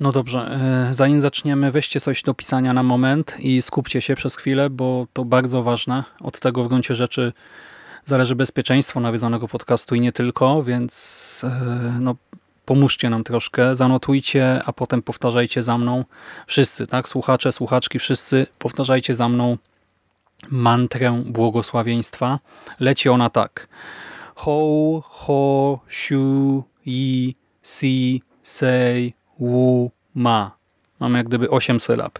No dobrze, e, zanim zaczniemy, weźcie coś do pisania na moment i skupcie się przez chwilę, bo to bardzo ważne. Od tego w gruncie rzeczy zależy bezpieczeństwo nawiedzonego podcastu i nie tylko, więc e, no, pomóżcie nam troszkę, zanotujcie, a potem powtarzajcie za mną. Wszyscy, tak? Słuchacze, słuchaczki, wszyscy powtarzajcie za mną mantrę błogosławieństwa. Leci ona tak. Ho, ho, siu, yi, si, sej, wu, ma. Mamy jak gdyby osiem sylab.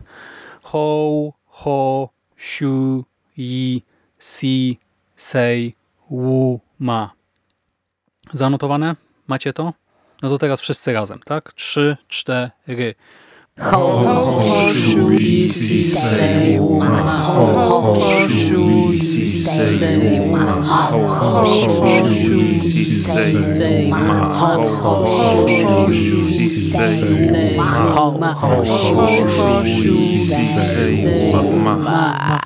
Ho, ho, siu, yi, si, sej, wu, ma. Zanotowane? Macie to? No to teraz wszyscy razem, tak? Trzy, cztery. Ho, ho, shui, si, sei, uma. Ho, ho, shui, si, sei, uma. Ho, ho, shui, si, sei, uma. Ho, ho, shui, si, sei, uma. Ho, ho, shui, si, sei, uma.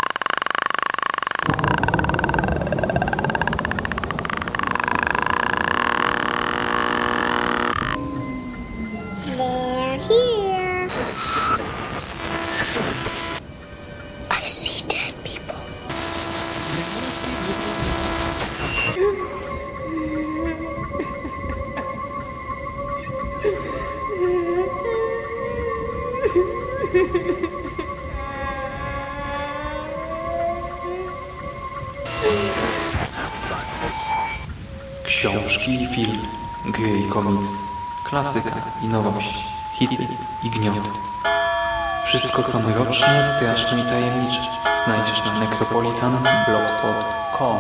Wszystko co mroczne, straszne i tajemnicze znajdziesz na necropolitanblogspot.com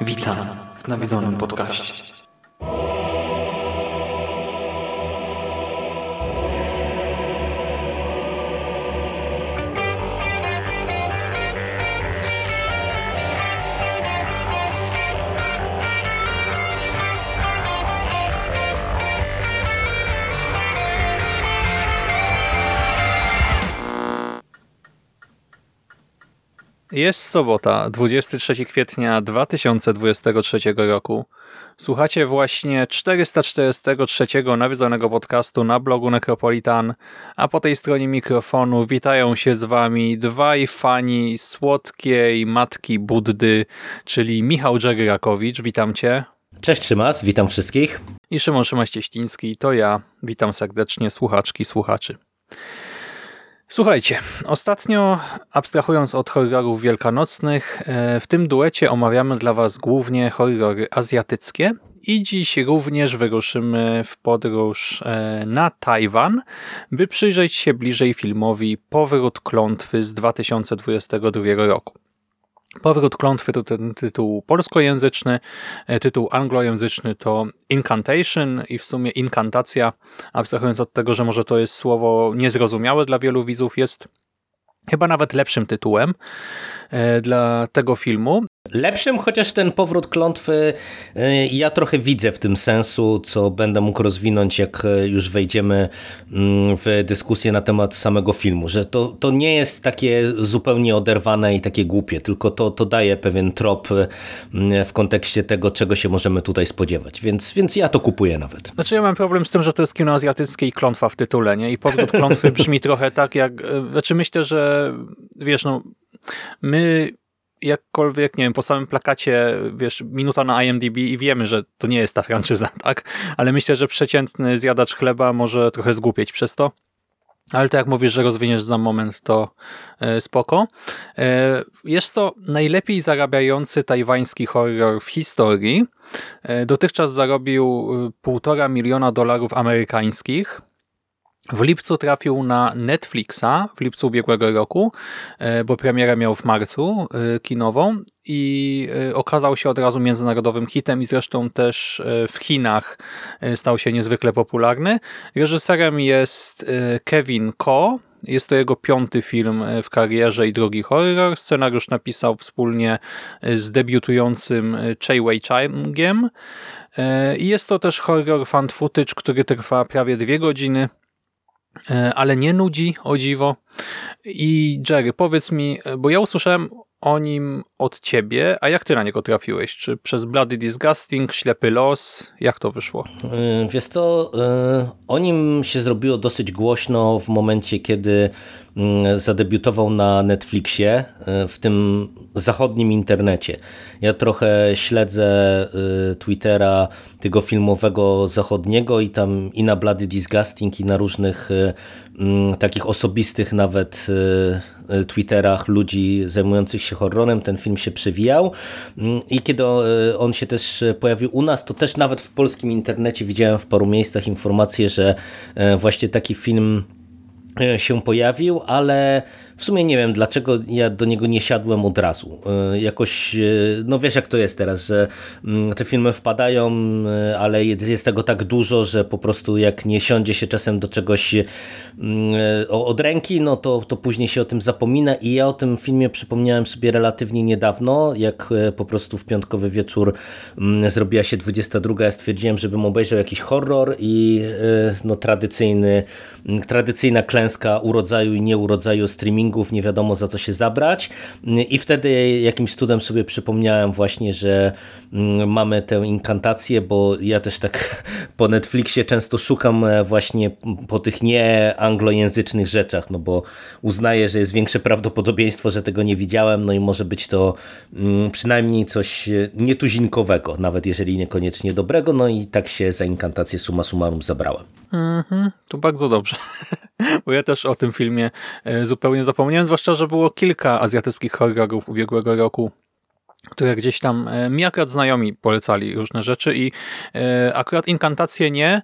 Witam w nawiedzonym podcaście. Jest sobota, 23 kwietnia 2023 roku. Słuchacie właśnie 443 nawiedzonego podcastu na blogu Necropolitan, a po tej stronie mikrofonu witają się z wami dwaj fani słodkiej matki Buddy, czyli Michał Dżegrakowicz, witam cię. Cześć Szymas, witam wszystkich. I Szymon Szymaś-Cieściński, to ja. Witam serdecznie słuchaczki, słuchaczy. Słuchajcie, ostatnio abstrahując od horrorów wielkanocnych, e, w tym duecie omawiamy dla Was głównie horrory azjatyckie i dziś również wyruszymy w podróż e, na Tajwan, by przyjrzeć się bliżej filmowi Powrót Klątwy z 2022 roku. Powrót klątwy to ten tytuł polskojęzyczny, e, tytuł anglojęzyczny to Incantation i w sumie inkantacja, abstrahując od tego, że może to jest słowo niezrozumiałe dla wielu widzów, jest chyba nawet lepszym tytułem e, dla tego filmu. Lepszym, chociaż ten powrót klątwy y, ja trochę widzę w tym sensu, co będę mógł rozwinąć, jak y, już wejdziemy mm, w dyskusję na temat samego filmu, że to, to nie jest takie zupełnie oderwane i takie głupie, tylko to, to daje pewien trop y, w kontekście tego, czego się możemy tutaj spodziewać, więc, więc ja to kupuję nawet. Znaczy ja mam problem z tym, że to jest kino azjatyckie i klątwa w tytule, nie? I powrót klątwy brzmi trochę tak jak, znaczy myślę, że wiesz, no my jakkolwiek, nie wiem, po samym plakacie, wiesz, minuta na IMDb i wiemy, że to nie jest ta franczyza, tak? Ale myślę, że przeciętny zjadacz chleba może trochę zgłupieć przez to. Ale to jak mówisz, że rozwiniesz za moment, to e, spoko. E, jest to najlepiej zarabiający tajwański horror w historii. E, dotychczas zarobił półtora miliona dolarów amerykańskich. W lipcu trafił na Netflixa, w lipcu ubiegłego roku, e, bo premierę miał w marcu e, kinową i e, okazał się od razu międzynarodowym hitem i zresztą też w Chinach stał się niezwykle popularny. Reżyserem jest Kevin Ko, jest to jego piąty film w karierze i drugi horror. Scenariusz napisał wspólnie z debiutującym Chai Wei-changiem. I jest to też horror fan footage, który trwa prawie dwie godziny ale nie nudzi, o dziwo. I Jerry, powiedz mi, bo ja usłyszałem o nim od ciebie, a jak ty na niego trafiłeś? Czy przez Bloody Disgusting, Ślepy Los? Jak to wyszło? Yy, wiesz to, o nim się zrobiło dosyć głośno w momencie, kiedy zadebiutował na Netflixie, w tym zachodnim internecie. Ja trochę śledzę Twittera tego filmowego zachodniego i tam i na Bloody Disgusting i na różnych takich osobistych nawet Twitterach ludzi zajmujących się horrorem ten film się przewijał mm, i kiedy on się też pojawił u nas, to też nawet w polskim internecie widziałem w paru miejscach informacje, że e, właśnie taki film e, się pojawił, ale w sumie nie wiem, dlaczego ja do niego nie siadłem od razu. E, jakoś, e, no wiesz jak to jest teraz, że mm, te filmy wpadają, e, ale jest tego tak dużo, że po prostu jak nie siądzie się czasem do czegoś mm, od ręki, no to, to później się o tym zapomina. I ja o tym filmie przypomniałem sobie relatywnie niedawno, jak po prostu w piątkowy wieczór mm, zrobiła się 22, ja stwierdziłem, żebym obejrzał jakiś horror i no tradycyjny, tradycyjna klęska urodzaju i nieurodzaju streamingu nie wiadomo za co się zabrać. I wtedy jakimś cudem sobie przypomniałem właśnie, że mamy tę inkantację, bo ja też tak po Netflixie często szukam e, właśnie po tych nie anglojęzycznych rzeczach, no bo uznaję, że jest większe prawdopodobieństwo, że tego nie widziałem, no i może być to mm, przynajmniej coś e, nietuzinkowego, nawet jeżeli niekoniecznie dobrego, no i tak się za inkantację summa summarum zabrałem. Mhm, to bardzo dobrze, bo ja też o tym filmie e, zupełnie zapomniałem, zwłaszcza, że było kilka azjatyckich horrorów ubiegłego roku, które gdzieś tam e, mi akurat znajomi polecali różne rzeczy i e, akurat Inkantacje nie,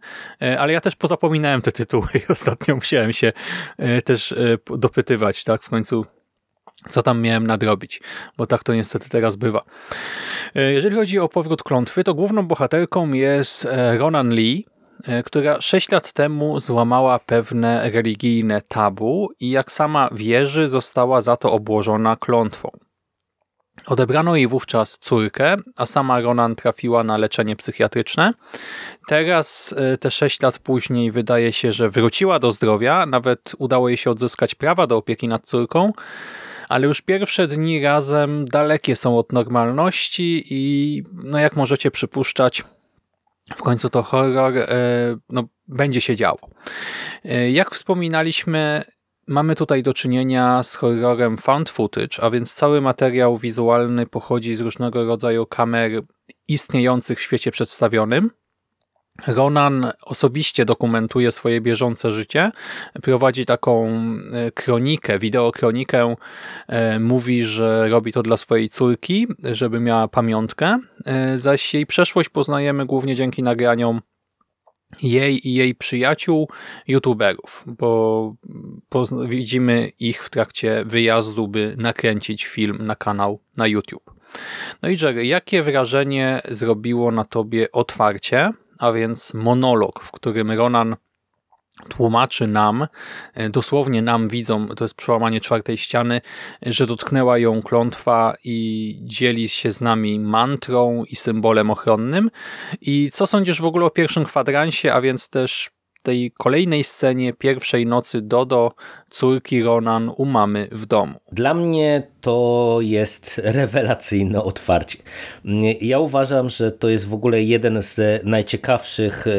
ale ja też pozapominałem te tytuły i ostatnio musiałem się też dopytywać, tak, w końcu co tam miałem nadrobić, bo tak to niestety teraz bywa. Jeżeli chodzi o powrót klątwy, to główną bohaterką jest Ronan Lee, E, która sześć lat temu złamała pewne religijne tabu i jak sama wierzy, została za to obłożona klątwą. Odebrano jej wówczas córkę, a sama Ronan trafiła na leczenie psychiatryczne. Teraz, e, te sześć lat później, wydaje się, że wróciła do zdrowia, nawet udało jej się odzyskać prawa do opieki nad córką, ale już pierwsze dni razem dalekie są od normalności i, no jak możecie przypuszczać, w końcu to horror e, no, będzie się działo. E, jak wspominaliśmy, mamy tutaj do czynienia z horrorem found footage, a więc cały materiał wizualny pochodzi z różnego rodzaju kamer istniejących w świecie przedstawionym. Ronan osobiście dokumentuje swoje bieżące życie, prowadzi taką e, kronikę, wideokronikę, e, mówi, że robi to dla swojej córki, żeby miała pamiątkę, e, zaś jej przeszłość poznajemy głównie dzięki nagraniom jej i jej przyjaciół, youtuberów, bo widzimy ich w trakcie wyjazdu, by nakręcić film na kanał na YouTube. No i Jerry, jakie wrażenie zrobiło na tobie otwarcie a więc monolog, w którym Ronan tłumaczy nam, e, dosłownie nam widzą, to jest przełamanie czwartej ściany, że dotknęła ją klątwa i dzieli się z nami mantrą i symbolem ochronnym. I co sądzisz w ogóle o pierwszym kwadransie, a więc też tej kolejnej scenie pierwszej nocy Dodo, córki Ronan u mamy w domu. Dla mnie to jest rewelacyjne otwarcie. Ja uważam, że to jest w ogóle jeden z najciekawszych e,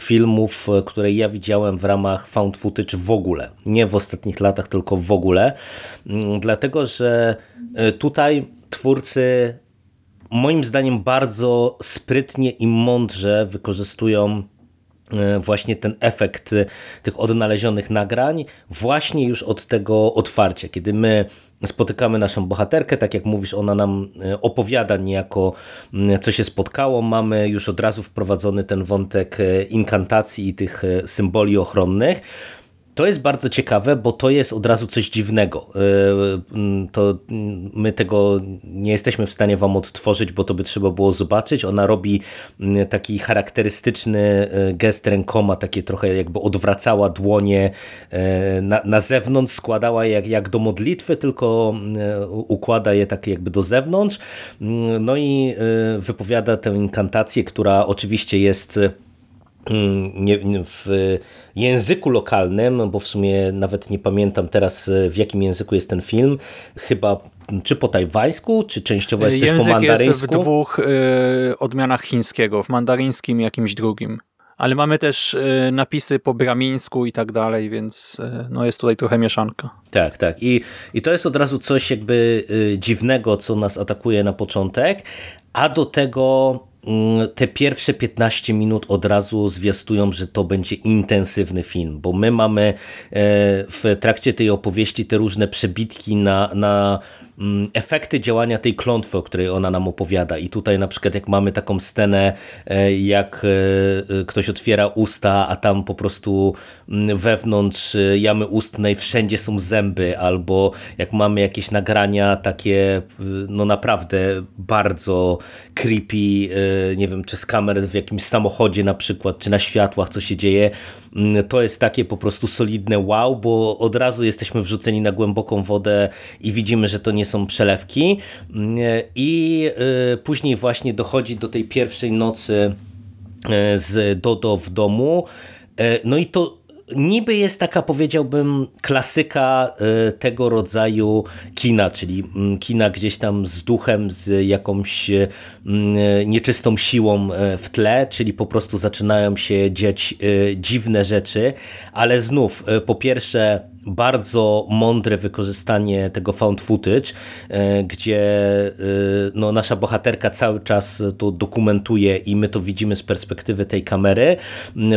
filmów, które ja widziałem w ramach found footage w ogóle. Nie w ostatnich latach, tylko w ogóle. Dlatego, że e, tutaj twórcy moim zdaniem bardzo sprytnie i mądrze wykorzystują właśnie ten efekt e, tych odnalezionych nagrań właśnie już od tego otwarcia, kiedy my spotykamy naszą bohaterkę, tak jak mówisz, ona nam e, opowiada niejako, co się spotkało. Mamy już od razu wprowadzony ten wątek inkantacji i tych symboli ochronnych. To jest bardzo ciekawe, bo to jest od razu coś dziwnego. E, to my tego nie jesteśmy w stanie wam odtworzyć, bo to by trzeba było zobaczyć. Ona robi taki charakterystyczny e, gest rękoma, takie trochę jakby odwracała dłonie e, na, na zewnątrz, składała jak, jak do modlitwy, tylko układa je tak jakby do zewnątrz. No i wypowiada tę inkantację, która oczywiście jest w języku lokalnym, bo w sumie nawet nie pamiętam teraz w jakim języku jest ten film, chyba czy po tajwańsku, czy częściowo jest Język też po mandaryńsku? jest w dwóch y, odmianach chińskiego, w mandaryńskim i jakimś drugim. Ale mamy też y, napisy po bramińsku i tak dalej, więc y, no jest tutaj trochę mieszanka. Tak, tak. I, I to jest od razu coś jakby dziwnego, co nas atakuje na początek, a do tego mm, te pierwsze 15 minut od razu zwiastują, że to będzie intensywny film, bo my mamy e, w trakcie tej opowieści te różne przebitki na, na Mm, efekty działania tej klątwy, o której ona nam opowiada. I tutaj na przykład jak mamy taką scenę, e, jak e, e, ktoś otwiera usta, a tam po prostu mm, wewnątrz jamy ustnej wszędzie są zęby, albo jak mamy jakieś nagrania takie no naprawdę bardzo creepy, nie wiem, czy z kamer w jakimś samochodzie na przykład, czy na światłach, co się dzieje, mm, to jest takie po prostu solidne wow, bo od razu jesteśmy wrzuceni na głęboką wodę i widzimy, że to nie są przelewki i y, później właśnie dochodzi do tej pierwszej nocy y, z Dodo w domu. Y, no i to niby jest taka, powiedziałbym, klasyka tego rodzaju kina, czyli mm, kina gdzieś tam z duchem, z jakąś nieczystą siłą w tle, czyli po prostu zaczynają się dziać dziwne rzeczy, ale znów, po pierwsze, bardzo mądre wykorzystanie tego found footage, e, gdzie e, no, nasza bohaterka cały czas to dokumentuje i my to widzimy z perspektywy tej kamery.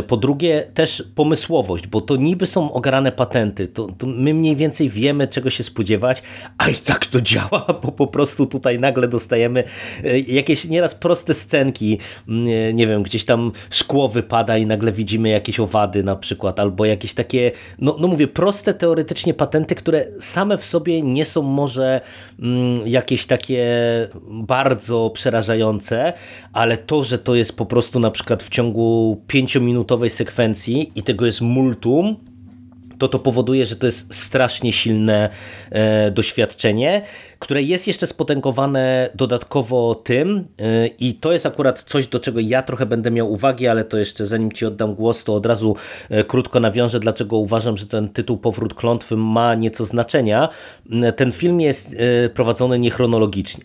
Po drugie też pomysłowość, bo to niby są ogarane patenty, to, to my mniej więcej wiemy czego się spodziewać, a i tak to działa, bo po prostu tutaj nagle dostajemy e, jakieś nieraz proste scenki, nie wiem, gdzieś tam szkło wypada i nagle widzimy jakieś owady na przykład, albo jakieś takie, no, no mówię, proste teoretycznie patenty, które same w sobie nie są może mm, jakieś takie bardzo przerażające, ale to, że to jest po prostu na przykład w ciągu pięciominutowej sekwencji i tego jest multum, to to powoduje, że to jest strasznie silne e, doświadczenie, które jest jeszcze spotęgowane dodatkowo tym e, i to jest akurat coś, do czego ja trochę będę miał uwagi, ale to jeszcze zanim Ci oddam głos, to od razu e, krótko nawiążę, dlaczego uważam, że ten tytuł Powrót Klątwy ma nieco znaczenia. E, ten film jest e, prowadzony niechronologicznie.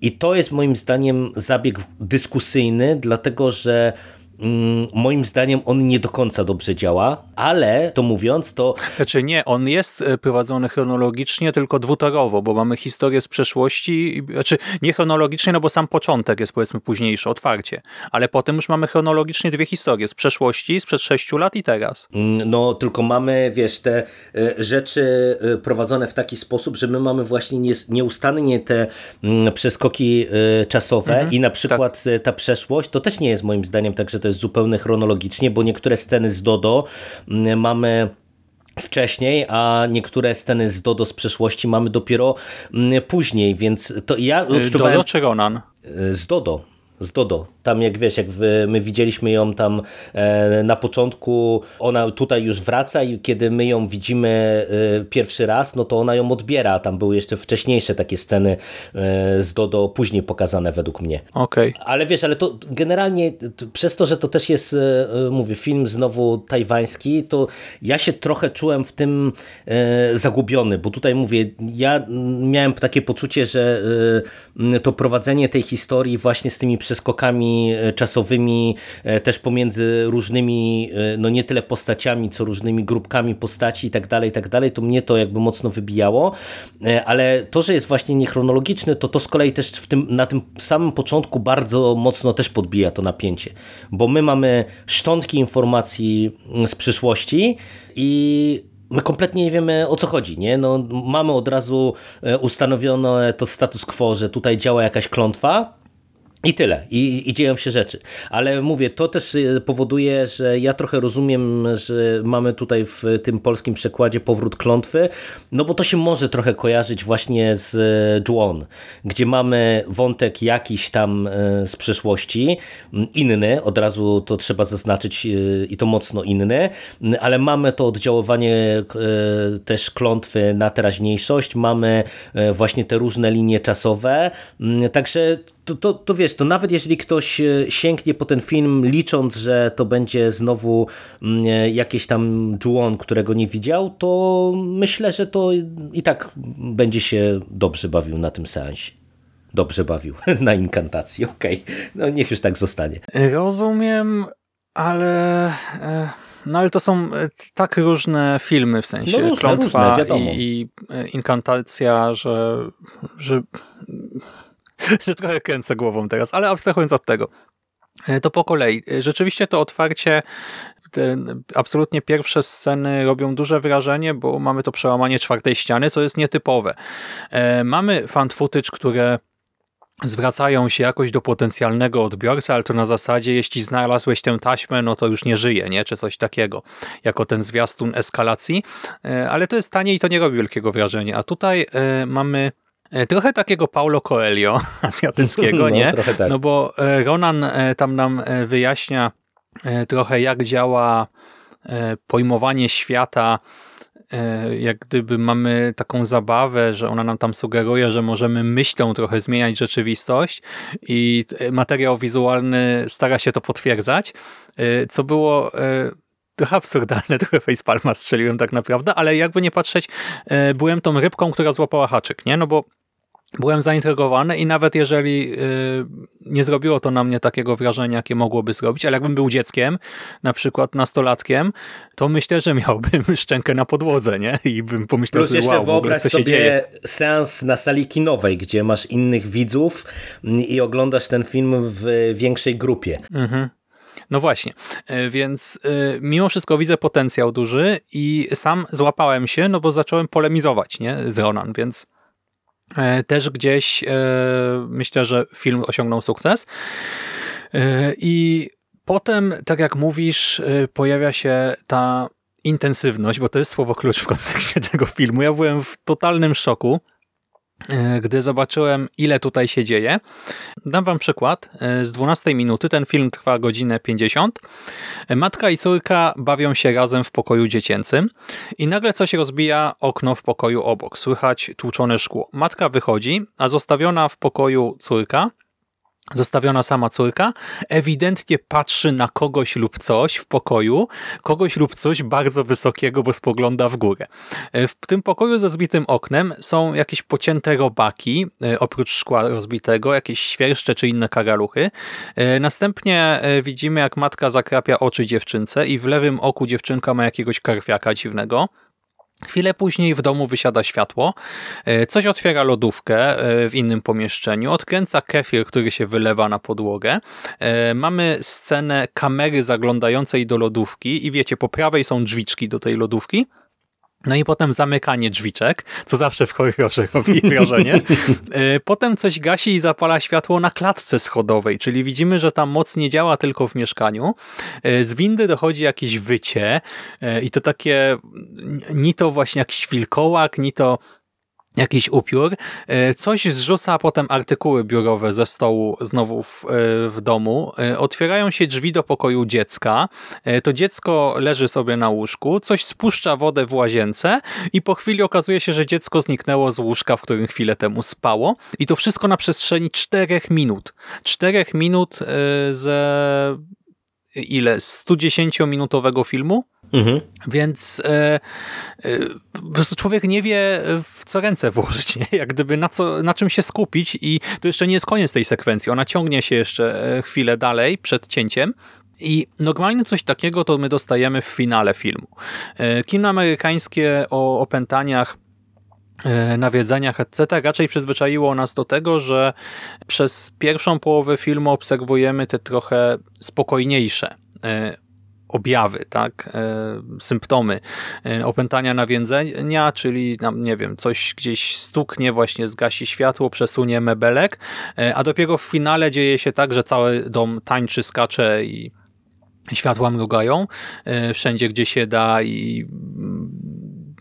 I to jest moim zdaniem zabieg dyskusyjny, dlatego że moim zdaniem on nie do końca dobrze działa, ale to mówiąc, to... Znaczy nie, on jest e, prowadzony chronologicznie, tylko dwutorowo, bo mamy historię z przeszłości, znaczy nie chronologicznie, no bo sam początek jest powiedzmy późniejszy, otwarcie, ale potem już mamy chronologicznie dwie historie, z przeszłości, sprzed sześciu lat i teraz. Mm, no, tylko mamy, wiesz, te e, rzeczy e, prowadzone w taki sposób, że my mamy właśnie nieustannie te mm, przeskoki czasowe mhm, i na przykład tak. ta przeszłość, to też nie jest moim zdaniem tak, że to jest zupełnie chronologicznie, bo niektóre sceny z Dodo mm, mamy wcześniej, a niektóre sceny z Dodo z przeszłości mamy dopiero mm, później, więc to ja y, odczuwałem... Dodo czy Ronan? Y, z Dodo z Dodo. Tam jak wiesz, jak my widzieliśmy ją tam e, na początku, ona tutaj już wraca i kiedy my ją widzimy e, pierwszy raz, no to ona ją odbiera. Tam były jeszcze wcześniejsze takie sceny e, z Dodo później pokazane według mnie. Okej. Okay. Ale wiesz, ale to generalnie przez to, że to też jest, mówię, film znowu tajwański, to ja się trochę czułem w tym zagubiony, bo tutaj mówię, ja miałem takie poczucie, że to prowadzenie tej historii właśnie z tymi przeskokami e, czasowymi e, też pomiędzy różnymi, e, no nie tyle postaciami, co różnymi grupkami postaci i tak dalej, i tak dalej, to mnie to jakby mocno wybijało, ale to, że jest właśnie niechronologiczny, to to z kolei też w tym, na tym samym początku bardzo mocno też podbija to napięcie, bo my mamy szczątki informacji mm, z przyszłości i my kompletnie nie wiemy o co chodzi, nie? No, mamy od razu ustanowione to status quo, że tutaj działa jakaś klątwa, i tyle. I, I dzieją się rzeczy. Ale mówię, to też y, powoduje, że ja trochę rozumiem, że mamy tutaj w tym polskim przekładzie powrót klątwy, no bo to się może trochę kojarzyć właśnie z Juon, gdzie mamy wątek jakiś tam y, z przeszłości, inny, od razu to trzeba zaznaczyć y, i to mocno inny, ale mamy to oddziaływanie też klątwy na teraźniejszość, mamy właśnie te różne linie czasowe, także to, to, to wiesz, to nawet jeżeli ktoś e, sięgnie po ten film licząc, że to będzie znowu mm, e, jakieś tam Juon, którego nie widział, to myślę, że to i tak będzie się dobrze bawił na tym seansie. Dobrze bawił na inkantacji, okej. Okay. No niech już tak zostanie. Rozumiem, ale... E, no ale to są tak różne filmy, w sensie no różne, Klątwa różne, i, i Inkantacja, że, że że trochę kręcę głową teraz, ale abstrahując od tego. E, to po kolei. E, rzeczywiście to otwarcie te absolutnie pierwsze sceny robią duże wrażenie, bo mamy to przełamanie czwartej ściany, co jest nietypowe. E, mamy fan footage, które zwracają się jakoś do potencjalnego odbiorcy, ale to na zasadzie, jeśli znalazłeś tę taśmę, no to już nie żyje, nie? czy coś takiego, jako ten zwiastun eskalacji, ale to jest tanie i to nie robi wielkiego wrażenia. A tutaj mamy trochę takiego Paulo Coelho azjatyckiego, no, nie? Tak. No bo e, Ronan e, tam nam wyjaśnia trochę jak działa pojmowanie świata jak gdyby mamy taką zabawę, że ona nam tam sugeruje, że możemy myślą trochę zmieniać rzeczywistość i materiał wizualny stara się to potwierdzać, co było trochę absurdalne, trochę facepalma strzeliłem tak naprawdę, ale jakby nie patrzeć, byłem tą rybką, która złapała haczyk, nie? No bo byłem zaintrygowany i nawet jeżeli y, nie zrobiło to na mnie takiego wrażenia, jakie mogłoby zrobić, ale jakbym był dzieckiem, na przykład nastolatkiem, to myślę, że miałbym szczękę na podłodze, nie? I bym pomyślał sobie, wow, wyobraź co sobie dzieje. seans na sali kinowej, gdzie masz innych widzów i oglądasz ten film w większej grupie. Mhm. No właśnie, y, więc y, mimo wszystko widzę potencjał duży i sam złapałem się, no bo zacząłem polemizować nie, z Ronan, więc E, też gdzieś e, myślę, że film osiągnął sukces. E, I potem, tak jak mówisz, pojawia się ta intensywność, bo to jest słowo klucz w kontekście tego filmu. Ja byłem w totalnym szoku. E, gdy zobaczyłem, ile tutaj się dzieje. Dam wam przykład. E, z 12 minuty, ten film trwa godzinę 50. E, matka i córka bawią się razem w pokoju dziecięcym i nagle coś rozbija okno w pokoju obok. Słychać tłuczone szkło. Matka wychodzi, a zostawiona w pokoju córka Zostawiona sama córka ewidentnie patrzy na kogoś lub coś w pokoju, kogoś lub coś bardzo wysokiego, bo spogląda w górę. E, w tym pokoju ze zbitym oknem są jakieś pocięte robaki, e, oprócz szkła rozbitego, jakieś świerszcze czy inne karaluchy. E, następnie widzimy, jak matka zakrapia oczy dziewczynce i w lewym oku dziewczynka ma jakiegoś karwiaka dziwnego. Chwilę później w domu wysiada światło, e, coś otwiera lodówkę e, w innym pomieszczeniu, odkręca kefir, który się wylewa na podłogę. E, mamy scenę kamery zaglądającej do lodówki i wiecie, po prawej są drzwiczki do tej lodówki, no i potem zamykanie drzwiczek, co zawsze w horrorze robi wrażenie. E, potem coś gasi i zapala światło na klatce schodowej, czyli widzimy, że ta moc nie działa tylko w mieszkaniu. E, z windy dochodzi jakieś wycie e, i to takie ni to właśnie jak świlkołak, ni to jakiś upiór, e, coś zrzuca potem artykuły biurowe ze stołu znowu w, e, w domu, e, otwierają się drzwi do pokoju dziecka, to dziecko leży sobie na łóżku, coś spuszcza wodę w łazience i po chwili okazuje się, że dziecko zniknęło z łóżka, w którym chwilę temu spało. I to wszystko na przestrzeni czterech minut. Czterech minut ze ile? 110-minutowego filmu? Mhm. Więc e, e, po prostu człowiek nie wie, w co ręce włożyć, nie? jak gdyby na, co, na czym się skupić i to jeszcze nie jest koniec tej sekwencji. Ona ciągnie się jeszcze e, chwilę dalej przed cięciem. I normalnie coś takiego to my dostajemy w finale filmu. E, kino amerykańskie o opętaniach e, nawiedzeniach, etc. raczej przyzwyczaiło nas do tego, że przez pierwszą połowę filmu obserwujemy te trochę spokojniejsze objawy, tak, e, symptomy e, opętania nawiedzenia, czyli nie wiem, coś gdzieś stuknie, właśnie zgasi światło, przesunie mebelek, e, a dopiero w finale dzieje się tak, że cały dom tańczy, skacze i światła mrugają wszędzie, gdzie się da i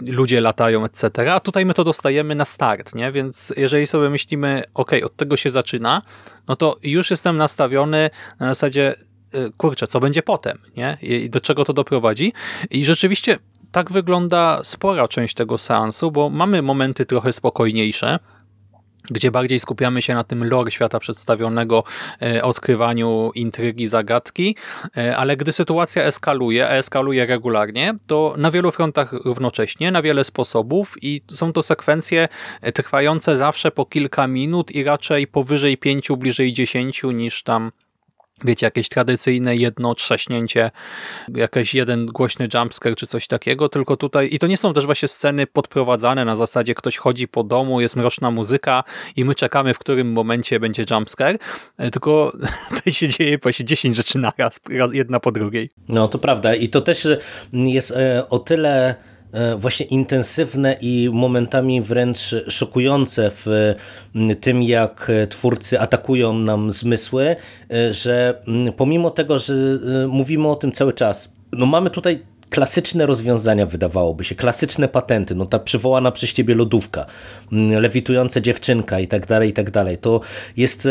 ludzie latają, etc. A tutaj my to dostajemy na start, nie? Więc jeżeli sobie myślimy, ok, od tego się zaczyna, no to już jestem nastawiony na zasadzie Y, kurczę, co będzie potem, nie? I do czego to doprowadzi. I rzeczywiście tak wygląda spora część tego seansu, bo mamy momenty trochę spokojniejsze, gdzie bardziej skupiamy się na tym lore świata przedstawionego, e, odkrywaniu intrygi, zagadki, e, ale gdy sytuacja eskaluje, a eskaluje regularnie, to na wielu frontach równocześnie, na wiele sposobów i są to sekwencje trwające zawsze po kilka minut i raczej powyżej pięciu, bliżej dziesięciu niż tam wiecie, jakieś tradycyjne jedno trzaśnięcie, jakiś jeden głośny jumpscare czy coś takiego, tylko tutaj, i to nie są też właśnie sceny podprowadzane na zasadzie ktoś chodzi po domu, jest mroczna muzyka i my czekamy, w którym momencie będzie jumpscare, e, tylko tutaj się dzieje właśnie 10 rzeczy naraz, jedna po drugiej. No to prawda i to też jest e, o tyle E, właśnie intensywne i momentami wręcz szokujące w tym, jak twórcy atakują nam zmysły, e, że pomimo tego, że e, mówimy o tym cały czas, no mamy tutaj klasyczne rozwiązania wydawałoby się, klasyczne patenty, no ta przywołana przez ciebie lodówka, lewitująca dziewczynka i tak dalej, i tak dalej. To jest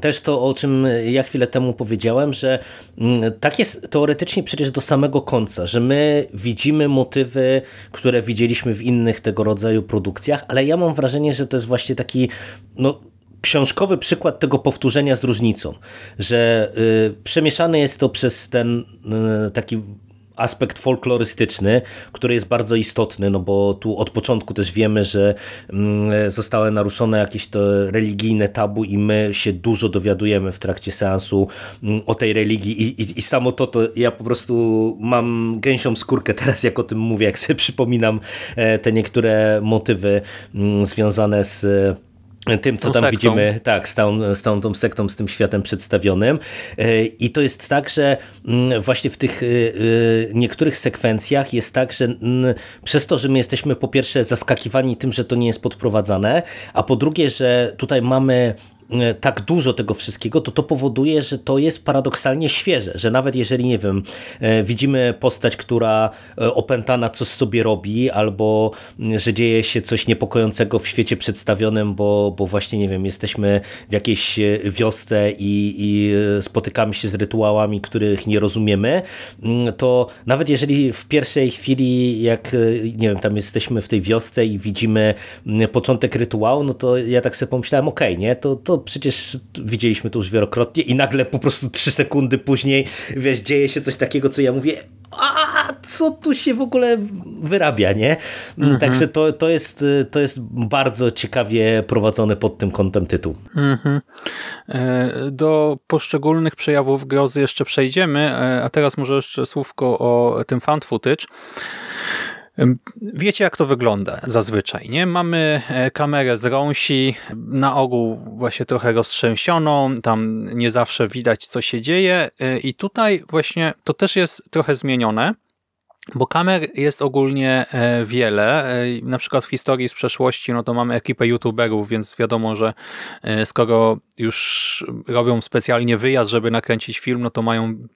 też to, o czym ja chwilę temu powiedziałem, że mm, tak jest teoretycznie przecież do samego końca, że my widzimy motywy, które widzieliśmy w innych tego rodzaju produkcjach, ale ja mam wrażenie, że to jest właśnie taki no, książkowy przykład tego powtórzenia z różnicą, że y, przemieszane jest to przez ten y, taki aspekt folklorystyczny, który jest bardzo istotny, no bo tu od początku też wiemy, że mm, zostały naruszone jakieś to religijne tabu i my się dużo dowiadujemy w trakcie seansu mm, o tej religii i, i, i samo to, to ja po prostu mam gęsią skórkę teraz, jak o tym mówię, jak sobie przypominam e, te niektóre motywy mm, związane z tym, co tam sektą. widzimy, tak, z tą, z tą, tą sektą, z tym światem przedstawionym. E, I to jest tak, że mm, właśnie w tych e, e, niektórych sekwencjach jest tak, że mm, przez to, że my jesteśmy po pierwsze zaskakiwani tym, że to nie jest podprowadzane, a po drugie, że tutaj mamy tak dużo tego wszystkiego, to to powoduje, że to jest paradoksalnie świeże, że nawet jeżeli, nie wiem, e, widzimy postać, która e, opętana coś sobie robi, albo że dzieje się coś niepokojącego w świecie przedstawionym, bo, bo właśnie, nie wiem, jesteśmy w jakiejś wiosce i, i spotykamy się z rytuałami, których nie rozumiemy, to nawet jeżeli w pierwszej chwili, jak, nie wiem, tam jesteśmy w tej wiosce i widzimy początek rytuału, no to ja tak sobie pomyślałem, okej, okay, nie, to, to przecież widzieliśmy to już wielokrotnie i nagle po prostu trzy sekundy później, wiesz, dzieje się coś takiego, co ja mówię, a co tu się w ogóle wyrabia, nie? Mhm. Także to, to, jest, to jest bardzo ciekawie prowadzony pod tym kątem tytuł. Mhm. E, do poszczególnych przejawów grozy jeszcze przejdziemy, e, a teraz może jeszcze słówko o tym fan footage. Wiecie, jak to wygląda zazwyczaj, nie? Mamy e, kamerę z rąsi, na ogół właśnie trochę roztrzęsioną, tam nie zawsze widać, co się dzieje e, i tutaj właśnie to też jest trochę zmienione, bo kamer jest ogólnie e, wiele. Na przykład w historii z przeszłości, no to mamy ekipę youtuberów, więc wiadomo, że skoro już robią specjalnie wyjazd, żeby nakręcić film, no to mają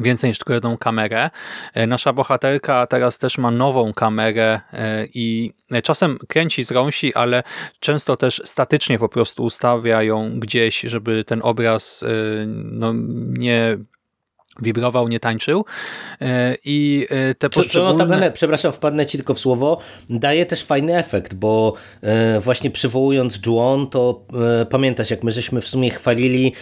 więcej niż tylko jedną kamerę. E, nasza bohaterka teraz też ma nową kamerę e, i czasem kręci z rąsi, ale często też statycznie po prostu ustawia ją gdzieś, żeby ten obraz e, no, nie wibrował, nie tańczył e, i e, te poszczególne... Co notabene, przepraszam, wpadnę ci tylko w słowo, daje też fajny efekt, bo e, właśnie przywołując Juon, to pamiętasz, jak my żeśmy w sumie chwalili,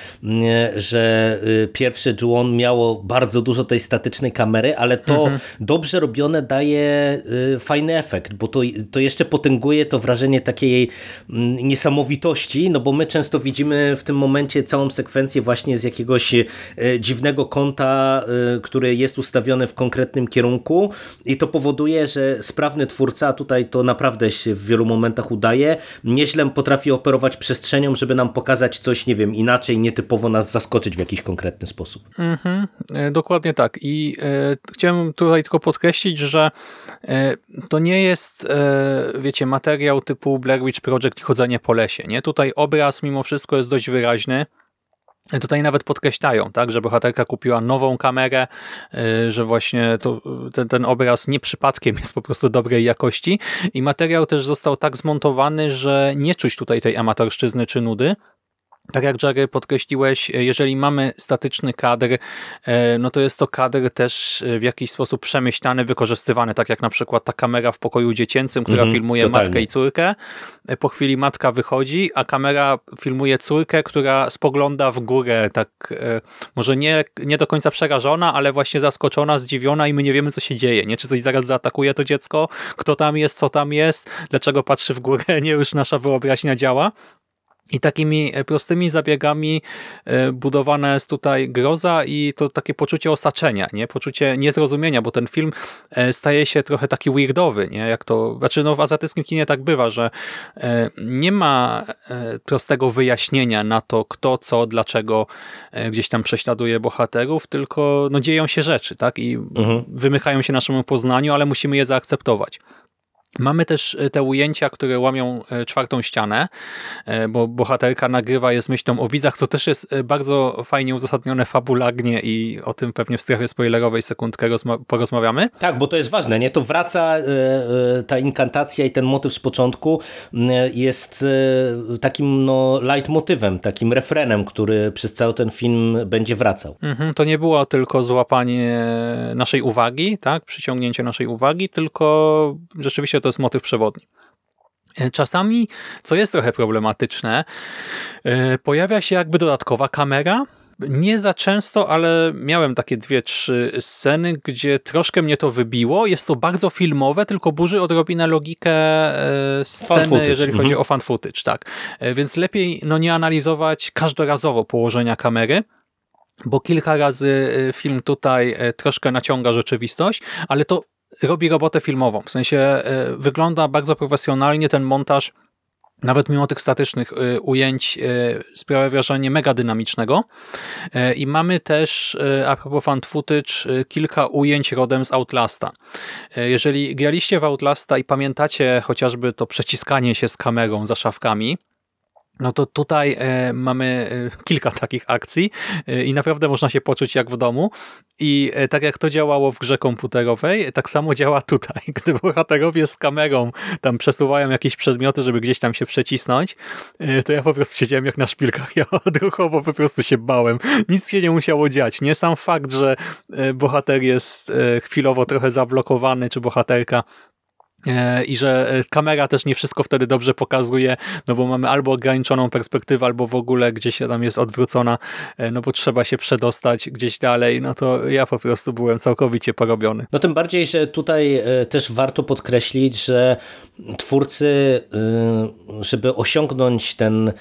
że pierwsze Juon miało bardzo dużo tej statycznej kamery, ale to mhm. dobrze robione daje fajny efekt, bo to, to jeszcze potęguje to wrażenie takiej niesamowitości, no bo my często widzimy w tym momencie całą sekwencję właśnie z jakiegoś dziwnego kąta Y, który jest ustawiony w konkretnym kierunku i to powoduje, że sprawny twórca, tutaj to naprawdę się w wielu momentach udaje, nieźle potrafi operować przestrzenią, żeby nam pokazać coś, nie wiem, inaczej, nietypowo nas zaskoczyć w jakiś konkretny sposób. Mhm, e, dokładnie tak i e, chciałem tutaj tylko podkreślić, że e, to nie jest, e, wiecie, materiał typu Blair Witch Project i chodzenie po lesie, nie? Tutaj obraz mimo wszystko jest dość wyraźny, Tutaj nawet podkreślają, tak, że bohaterka kupiła nową kamerę, y, że właśnie to, ten, ten obraz nie przypadkiem jest po prostu dobrej jakości. I materiał też został tak zmontowany, że nie czuć tutaj tej amatorszczyzny czy nudy, tak jak Jerry podkreśliłeś, jeżeli mamy statyczny kadr, e, no to jest to kadr też w jakiś sposób przemyślany, wykorzystywany, tak jak na przykład ta kamera w pokoju dziecięcym, która mm, filmuje totalnie. matkę i córkę. E, po chwili matka wychodzi, a kamera filmuje córkę, która spogląda w górę, tak e, może nie, nie do końca przerażona, ale właśnie zaskoczona, zdziwiona i my nie wiemy, co się dzieje. Nie? Czy coś zaraz zaatakuje to dziecko? Kto tam jest? Co tam jest? Dlaczego patrzy w górę? Nie, już nasza wyobraźnia działa. I takimi e, prostymi zabiegami e, budowana jest tutaj groza i to takie poczucie osaczenia, nie? poczucie niezrozumienia, bo ten film e, staje się trochę taki weirdowy, nie? jak to, znaczy no w azjatyckim kinie tak bywa, że nie ma prostego wyjaśnienia na to, kto, co, dlaczego gdzieś tam prześladuje bohaterów, tylko no dzieją się rzeczy, tak? I mhm. wymykają się naszemu poznaniu, ale musimy je zaakceptować. Mamy też e, te ujęcia, które łamią e, czwartą ścianę, e, bo bohaterka nagrywa je z myślą o widzach, co też jest bardzo fajnie uzasadnione fabularnie i o tym pewnie w strefie spoilerowej sekundkę porozmawiamy. Tak, bo to jest ważne, nie? To wraca ta inkantacja i ten motyw z początku jest takim no leitmotywem, takim refrenem, który przez cały ten film będzie wracał. Mhm, to nie było tylko złapanie naszej uwagi, tak? Przyciągnięcie naszej uwagi, tylko rzeczywiście to jest motyw przewodni. E, czasami, co jest trochę problematyczne, e, pojawia się jakby dodatkowa kamera, nie za często, ale miałem takie dwie, trzy sceny, gdzie troszkę mnie to wybiło. Jest to bardzo filmowe, tylko burzy odrobinę logikę e, sceny, jeżeli chodzi mhm. o fan footage. Tak. Więc lepiej no, nie analizować każdorazowo położenia kamery, bo kilka razy film tutaj troszkę naciąga rzeczywistość, ale to robi robotę filmową. W sensie e, wygląda bardzo profesjonalnie ten montaż nawet mimo tych statycznych e, ujęć e, sprawia wrażenie mega dynamicznego. I mamy też, a propos fan footage, kilka ujęć rodem z Outlasta. Jeżeli graliście w Outlasta i pamiętacie chociażby to przeciskanie się z kamerą za szafkami, no to tutaj e, mamy e, kilka takich akcji e, i naprawdę można się poczuć jak w domu. I tak jak to działało w grze komputerowej, tak samo działa tutaj. Gdy bohaterowie z kamerą tam przesuwają jakieś przedmioty, żeby gdzieś tam się przecisnąć, to ja po prostu siedziałem jak na szpilkach. Ja odruchowo po prostu się bałem. Nic się nie musiało dziać. Nie sam fakt, że bohater jest chwilowo trochę zablokowany, czy bohaterka i że e, kamera też nie wszystko wtedy dobrze pokazuje, no bo mamy albo ograniczoną perspektywę, albo w ogóle gdzieś tam jest odwrócona, e, no bo trzeba się przedostać gdzieś dalej, no to ja po prostu byłem całkowicie porobiony. No tym bardziej, że tutaj też warto podkreślić, że twórcy, żeby osiągnąć ten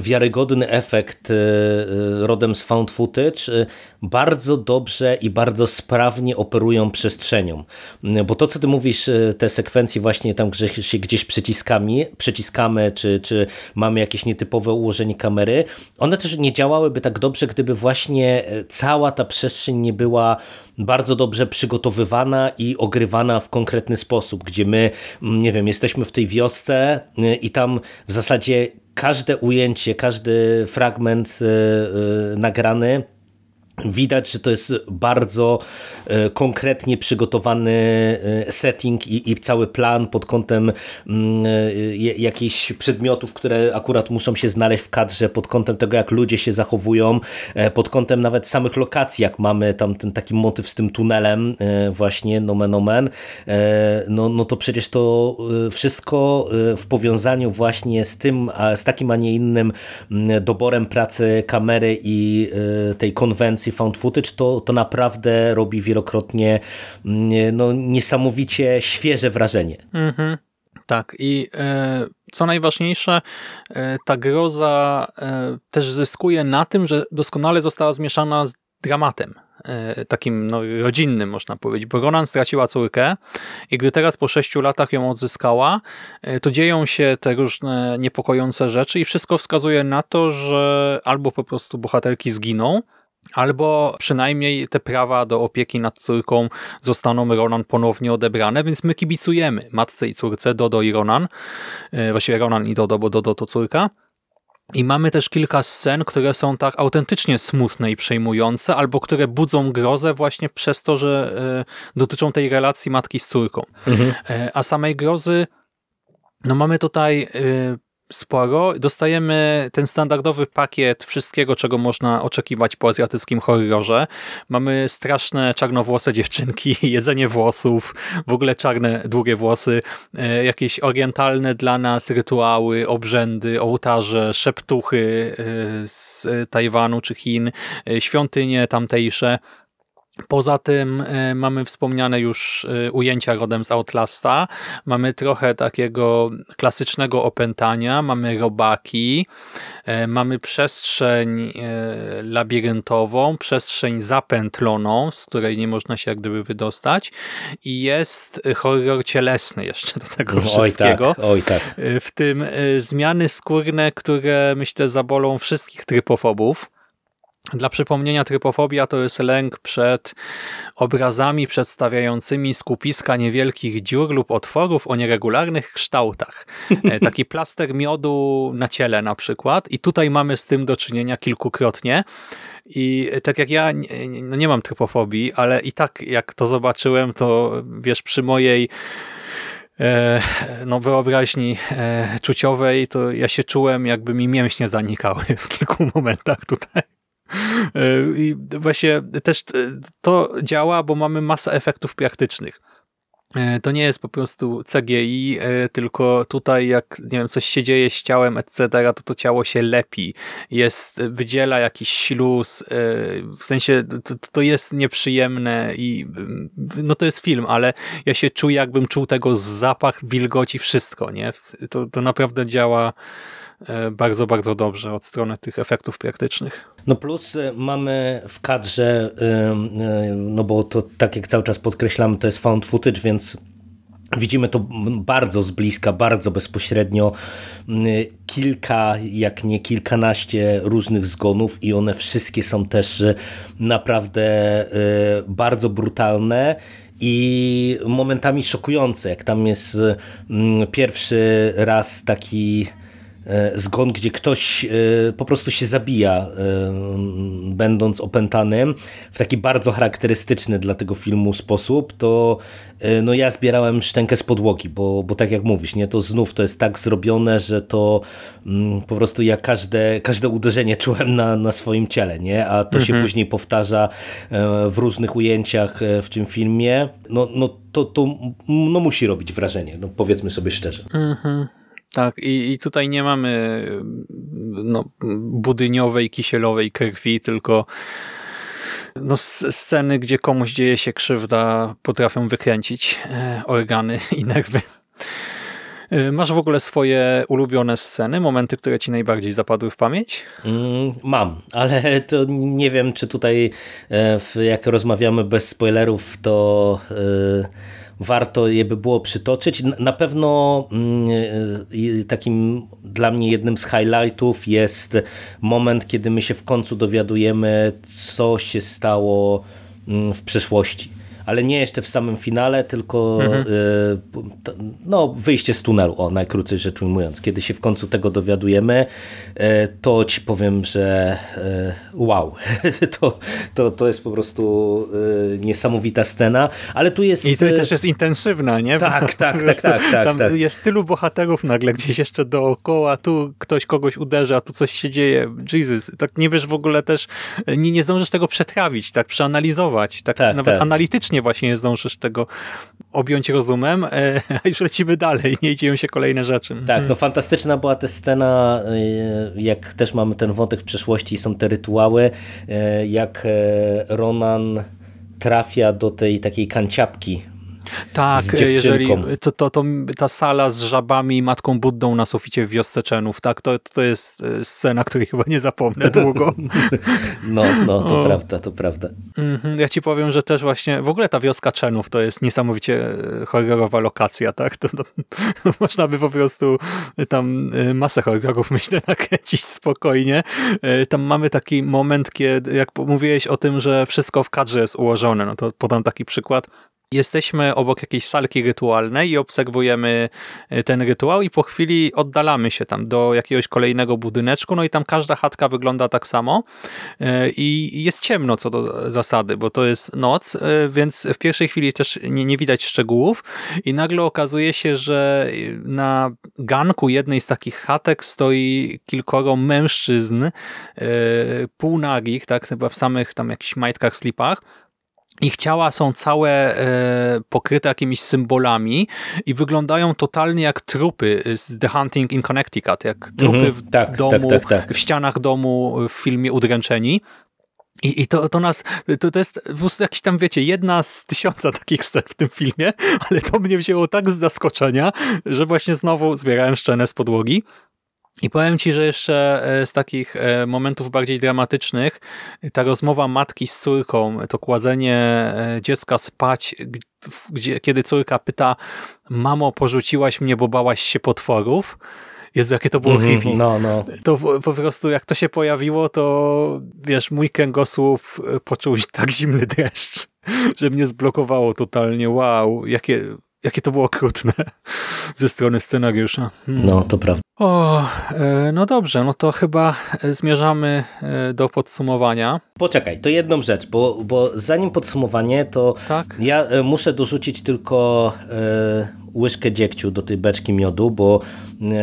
wiarygodny efekt y, y, rodem z found footage, y, bardzo dobrze i bardzo sprawnie operują przestrzenią. Mm, bo to, co ty mówisz, te sekwencje właśnie tam, że się gdzieś przyciskami, przyciskamy, czy, czy mamy jakieś nietypowe ułożenie kamery, one też nie działałyby tak dobrze, gdyby właśnie cała ta przestrzeń nie była bardzo dobrze przygotowywana i ogrywana w konkretny sposób, gdzie my, mm, nie wiem, jesteśmy w tej wiosce i tam w zasadzie każde ujęcie, każdy fragment e, e, nagrany Widać, że to jest bardzo e, konkretnie przygotowany e, setting i, i, cały plan pod kątem mm, e, jakichś przedmiotów, które akurat muszą się znaleźć w kadrze, pod kątem tego, jak ludzie się zachowują, pod kątem nawet samych lokacji, jak mamy tam ten taki motyw z tym tunelem właśnie, nomen omen, no, no to przecież to wszystko w powiązaniu właśnie z tym, z takim, a nie innym mm, doborem pracy kamery i tej konwencji found footage, to, to naprawdę robi wielokrotnie mm, no, niesamowicie świeże wrażenie. Mhm. Tak i e, co najważniejsze, e, ta groza e, też zyskuje na tym, że doskonale została zmieszana z dramatem. E, takim no, rodzinnym, można powiedzieć, bo Ronan straciła córkę i gdy teraz po sześciu latach ją odzyskała, e, to dzieją się te różne niepokojące rzeczy i wszystko wskazuje na to, że albo po prostu bohaterki zginą, albo przynajmniej te prawa do opieki nad córką zostaną Ronan ponownie odebrane, więc my kibicujemy matce i córce, Dodo i Ronan, e, właściwie Ronan i Dodo, bo Dodo to córka. I mamy też kilka scen, które są tak autentycznie smutne i przejmujące, albo które budzą grozę właśnie przez to, że e, dotyczą tej relacji matki z córką. Mhm. E, a samej grozy, no mamy tutaj sporo. Dostajemy ten standardowy pakiet wszystkiego, czego można oczekiwać po azjatyckim horrorze. Mamy straszne czarnowłose dziewczynki, jedzenie włosów, w ogóle czarne, długie włosy, e, jakieś orientalne dla nas rytuały, obrzędy, ołtarze, szeptuchy e, z Tajwanu czy Chin, e, świątynie tamtejsze. Poza tym e, mamy wspomniane już e, ujęcia rodem z Outlasta, mamy trochę takiego klasycznego opętania, mamy robaki, e, mamy przestrzeń labiryntową, przestrzeń zapętloną, z której nie można się jak gdyby wydostać. I jest horror cielesny jeszcze do tego wszystkiego. Oj tak, oj tak. W tym zmiany skórne, które myślę zabolą wszystkich trypofobów dla przypomnienia, trypofobia to jest lęk przed obrazami przedstawiającymi skupiska niewielkich dziur lub otworów o nieregularnych kształtach. E, taki plaster miodu na ciele na przykład i tutaj mamy z tym do czynienia kilkukrotnie. I tak jak ja no nie mam trypofobii, ale i tak jak to zobaczyłem, to wiesz, przy mojej e, no, wyobraźni e, czuciowej, to ja się czułem, jakby mi mięśnie zanikały w kilku momentach tutaj. E, I właśnie też e, to działa, bo mamy masę efektów praktycznych. E, to nie jest po prostu CGI, tylko tutaj jak nie wiem, coś się dzieje z ciałem, etc., to to ciało się lepi, jest, wydziela jakiś śluz, w sensie to, to jest nieprzyjemne i no to jest film, ale ja się czuję jakbym czuł tego zapach, wilgoci, wszystko, nie? To, to naprawdę działa E, bardzo, bardzo dobrze od strony tych efektów praktycznych. No plus e, mamy w kadrze, e, no bo to tak jak cały czas podkreślamy, to jest found footage, więc Widzimy to bardzo z bliska, bardzo bezpośrednio. Kilka, jak nie kilkanaście różnych zgonów, i one wszystkie są też naprawdę bardzo brutalne i momentami szokujące. Jak tam jest pierwszy raz taki E, zgon, gdzie ktoś e, po prostu się zabija, e, będąc opętanym w taki bardzo charakterystyczny dla tego filmu sposób, to no ja zbierałem szczękę z podłogi, bo, bo tak jak mówisz, nie, to znów to jest tak zrobione, że to mm, po prostu ja każde, każde uderzenie czułem na, na swoim ciele, nie? a to mhm. się później powtarza w różnych ujęciach w tym filmie, no, no to, to no, musi robić wrażenie, no powiedzmy sobie szczerze. Mhm. Tak, i, i tutaj nie mamy no, budyniowej, kisielowej krwi, tylko no, sceny, gdzie komuś dzieje się krzywda, potrafią wykręcić e, organy i nerwy. E, masz w ogóle swoje ulubione sceny, momenty, które ci najbardziej zapadły w pamięć? Mm, mam, ale to nie wiem, czy tutaj e, jak rozmawiamy bez spoilerów, to warto je by było przytoczyć. Na pewno mm, e, takim dla mnie jednym z highlightów jest moment, kiedy my się w końcu dowiadujemy, co się stało mm, w przeszłości ale nie jeszcze w samym finale, tylko mhm. Y, no, wyjście z tunelu, o najkrócej rzecz ujmując. Kiedy się w końcu tego dowiadujemy, y, to ci powiem, że y, wow, to, to, to jest po prostu niesamowita scena, ale tu jest... I to też jest intensywna, nie? Tak, tak, tak, tak, tak, Tam tak. jest tylu bohaterów nagle gdzieś jeszcze dookoła, tu ktoś kogoś uderza, tu coś się dzieje, Jesus, tak nie wiesz w ogóle też, nie, nie zdążysz tego przetrawić, tak przeanalizować, tak, tak nawet tak. analitycznie faktycznie właśnie nie zdążysz tego objąć rozumem, e, a już lecimy dalej, nie dzieją się kolejne rzeczy. Tak, no fantastyczna była ta scena, e, jak też mamy ten wątek w przeszłości, są te rytuały, e, jak Ronan trafia do tej takiej kanciapki tak, jeżeli to, to, to ta sala z żabami i Matką Buddą na suficie w wiosce Czenów, tak, to, to jest e, scena, której chyba nie zapomnę długo. No, no, to o. prawda, to prawda. Mhm, ja ci powiem, że też właśnie, w ogóle ta wioska Czenów to jest niesamowicie e, horrorowa lokacja, tak, to, to można by po prostu tam e, masę horrorów, myślę, nakręcić spokojnie. Tam mamy taki moment, kiedy, jak mówiłeś o tym, że wszystko w kadrze jest ułożone, no to podam taki przykład, jesteśmy obok jakiejś salki rytualnej i obserwujemy e, ten rytuał i po chwili oddalamy się tam do jakiegoś kolejnego budyneczku, no i tam każda chatka wygląda tak samo e, i jest ciemno co do zasady, bo to jest noc, e, więc w pierwszej chwili też nie, nie widać szczegółów. I nagle okazuje się, że na ganku jednej z takich chatek stoi kilkoro mężczyzn, półnagich, tak, chyba w samych tam jakichś majtkach, slipach, ich ciała są całe e, pokryte jakimiś symbolami i wyglądają totalnie jak trupy z The Hunting in Connecticut, jak trupy mm -hmm, w tak, domu, tak, tak, tak. w ścianach domu w filmie Udręczeni. I, i to, to nas, to, to jest po prostu jakiś tam, wiecie, jedna z tysiąca takich scen w tym filmie, ale to mnie wzięło tak z zaskoczenia, że właśnie znowu zbierałem szczenę z podłogi. I powiem Ci, że jeszcze e, z takich e, momentów bardziej dramatycznych, ta rozmowa matki z córką, to kładzenie e, dziecka spać, gdzie, kiedy córka pyta, mamo, porzuciłaś mnie, bo bałaś się potworów, Jezu, jakie to było mm -hmm, no, no. To po prostu jak to się pojawiło, to wiesz, mój kręgosłup poczuł tak zimny deszcz, że mnie zblokowało totalnie. Wow, jakie jakie to było okrutne ze strony scenariusza. Hmm. No, to prawda. O, e, no dobrze, no to chyba zmierzamy e, do podsumowania. Poczekaj, to jedną rzecz, bo, bo zanim podsumowanie, to tak? ja e, muszę dorzucić tylko łyżkę dziegciu do tej beczki miodu, bo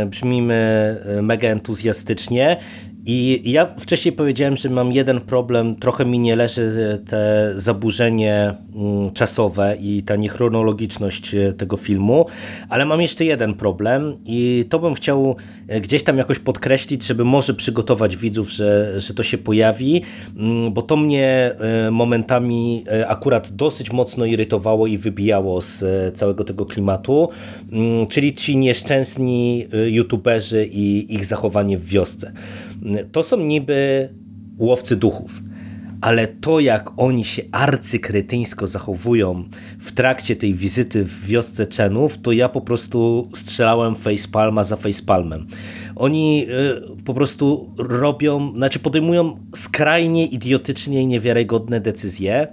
brzmimy mega entuzjastycznie i ja wcześniej powiedziałem, że mam jeden problem, trochę mi nie leży te zaburzenie mm, czasowe i ta niechronologiczność e, tego filmu, ale mam jeszcze jeden problem i to bym chciał e, gdzieś tam jakoś podkreślić, żeby może przygotować widzów, że, że to się pojawi, mm, bo to mnie e, momentami akurat dosyć mocno irytowało i wybijało z całego tego klimatu, mm, czyli ci nieszczęsni youtuberzy i ich zachowanie w wiosce to są niby łowcy duchów, ale to jak oni się arcykretyńsko zachowują w trakcie tej wizyty w wiosce Czenów, to ja po prostu strzelałem facepalma za facepalmem. Oni y, po prostu robią, znaczy podejmują skrajnie idiotycznie i niewiarygodne decyzje,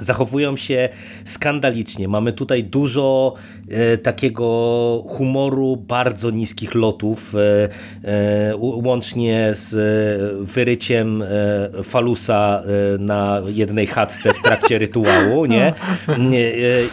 zachowują się skandalicznie. Mamy tutaj dużo e, takiego humoru bardzo niskich lotów, e, e, łącznie z e, wyryciem e, falusa e, na jednej chatce w trakcie rytuału, nie?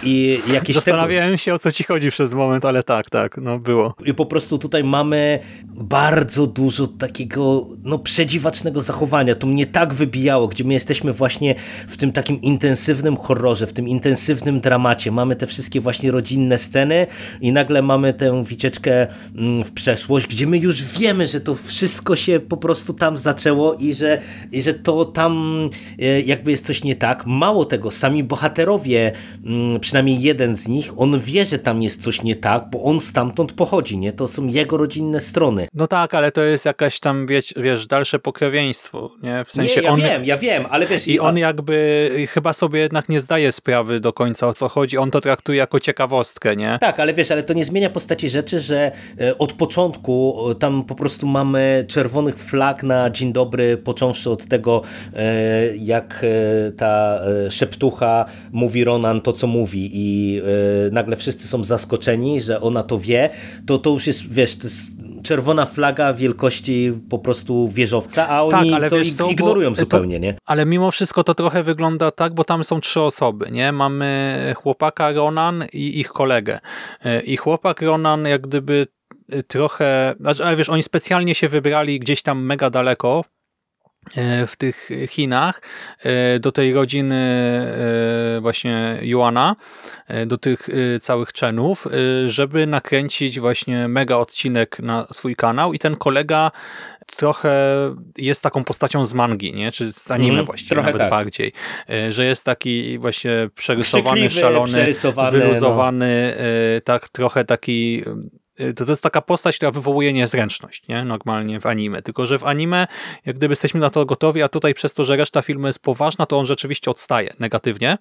I jakieś Zastanawiałem się, o co ci chodzi przez moment, ale tak, tak, no było. I po prostu tutaj mamy bardzo dużo takiego no, przedziwacznego zachowania. To mnie tak wybijało, gdzie my jesteśmy właśnie w tym takim intensywnym intensywnym horrorze, w tym intensywnym dramacie mamy te wszystkie właśnie rodzinne sceny i nagle mamy tę wycieczkę mm, w przeszłość, gdzie my już wiemy, że to wszystko się po prostu tam zaczęło i że, i że to tam e, jakby jest coś nie tak. Mało tego, sami bohaterowie, mm, przynajmniej jeden z nich, on wie, że tam jest coś nie tak, bo on stamtąd pochodzi, nie? To są jego rodzinne strony. No tak, ale to jest jakaś tam, wiesz, wiesz dalsze pokrewieństwo, nie? W sensie nie, ja on... wiem, ja wiem, ale wiesz... I on jakby chyba sobie jednak nie zdaje sprawy do końca o co chodzi. On to traktuje jako ciekawostkę, nie? Tak, ale wiesz, ale to nie zmienia postaci rzeczy, że e, od początku e, tam po prostu mamy czerwonych flag na dzień dobry, począwszy od tego, e, jak ta szeptucha mówi Ronan to, co mówi i nagle wszyscy są zaskoczeni, że ona to wie, to to już jest, wiesz, to jest czerwona flaga wielkości po prostu wieżowca, a oni tak, to wiesz, ignorują zupełnie, to, nie? Ale mimo wszystko to trochę wygląda tak, bo tam są trzy osoby, nie? Mamy chłopaka Ronan i ich kolegę. I chłopak Ronan jak gdyby trochę, znaczy, ale wiesz, oni specjalnie się wybrali gdzieś tam mega daleko, E, w tych Chinach e, do tej rodziny e, właśnie Yuana, do tych całych Chenów, żeby nakręcić właśnie mega odcinek na swój kanał i ten kolega trochę jest taką postacią z mangi, nie? czy z anime mm, właściwie trochę nawet tak. bardziej, że jest taki właśnie przerysowany, szalony, przerysowany, wyluzowany, no. tak trochę taki to, to jest taka postać, która wywołuje niezręczność, nie? Normalnie w anime. Tylko, że w anime, jak gdyby jesteśmy na to gotowi, a tutaj przez to, że reszta filmu jest poważna, to on rzeczywiście odstaje negatywnie.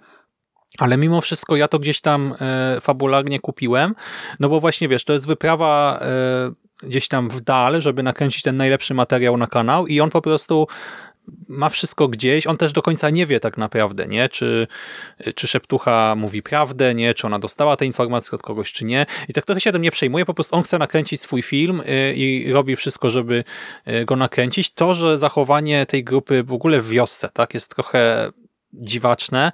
Ale mimo wszystko ja to gdzieś tam e, fabularnie kupiłem, no bo właśnie wiesz, to jest wyprawa e, gdzieś tam w dal, żeby nakręcić ten najlepszy materiał na kanał i on po prostu ma wszystko gdzieś, on też do końca nie wie tak naprawdę, nie? Czy, czy Szeptucha mówi prawdę, nie? Czy ona dostała te informacje od kogoś, czy nie? I tak trochę się tym nie przejmuje, po prostu on chce nakręcić swój film y, i robi wszystko, żeby y, go nakręcić. To, że zachowanie tej grupy w ogóle w wiosce, tak, jest trochę dziwaczne,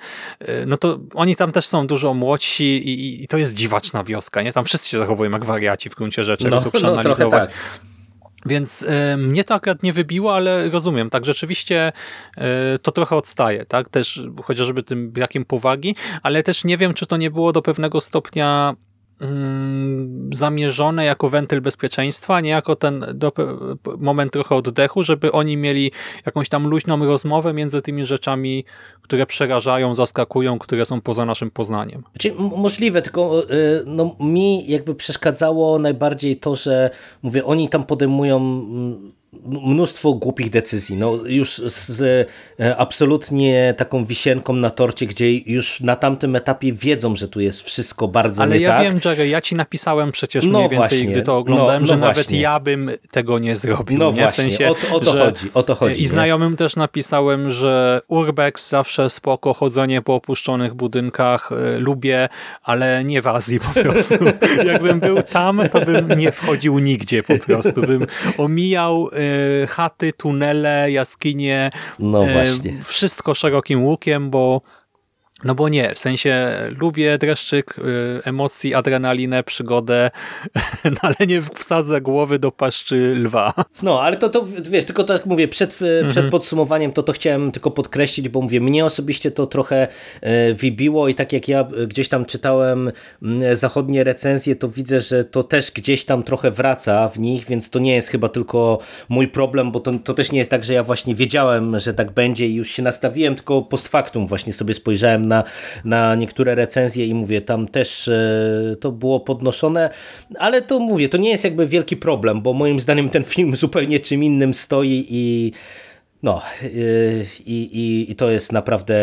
no to oni tam też są dużo młodsi i, i to jest dziwaczna wioska, nie? Tam wszyscy się zachowują jak wariaci w gruncie rzeczy, no, to przeanalizować. No. Więc y, mnie to akurat nie wybiło, ale rozumiem, tak rzeczywiście y, to trochę odstaje, tak, też chociażby tym brakiem powagi, ale też nie wiem, czy to nie było do pewnego stopnia zamierzone jako wentyl bezpieczeństwa, nie jako ten moment trochę oddechu, żeby oni mieli jakąś tam luźną rozmowę między tymi rzeczami, które przerażają, zaskakują, które są poza naszym poznaniem. Znaczy, możliwe, tylko y, no, mi jakby przeszkadzało najbardziej to, że mówię, oni tam podejmują mm, mnóstwo głupich decyzji. No, już z e, absolutnie taką wisienką na torcie, gdzie już na tamtym etapie wiedzą, że tu jest wszystko bardzo Ale ja tak. wiem, Jerry, ja ci napisałem przecież no mniej więcej, właśnie. gdy to oglądałem, no, no że właśnie. nawet ja bym tego nie zrobił. No nie? właśnie, w sensie, o, o to chodzi. O to chodzi I nie? znajomym też napisałem, że Urbex zawsze spoko, chodzenie po opuszczonych budynkach y, lubię, ale nie w Azji po prostu. Jakbym był tam, to bym nie wchodził nigdzie po prostu. Bym omijał chaty, tunele, jaskinie, no y, właśnie. wszystko szerokim łukiem, bo no bo nie, w sensie lubię dreszczyk y, emocji, adrenalinę, przygodę, no ale nie wsadzę głowy do paszczy lwa. No, ale to, to wiesz, tylko tak mówię, przed, mhm. przed podsumowaniem to to chciałem tylko podkreślić, bo mówię, mnie osobiście to trochę y, wybiło i tak jak ja gdzieś tam czytałem zachodnie recenzje, to widzę, że to też gdzieś tam trochę wraca w nich, więc to nie jest chyba tylko mój problem, bo to, to też nie jest tak, że ja właśnie wiedziałem, że tak będzie i już się nastawiłem, tylko post factum właśnie sobie spojrzałem na, na niektóre recenzje i mówię, tam też e, to było podnoszone, ale to mówię, to nie jest jakby wielki problem, bo moim zdaniem ten film zupełnie czym innym stoi i no e, i, i, i, to jest naprawdę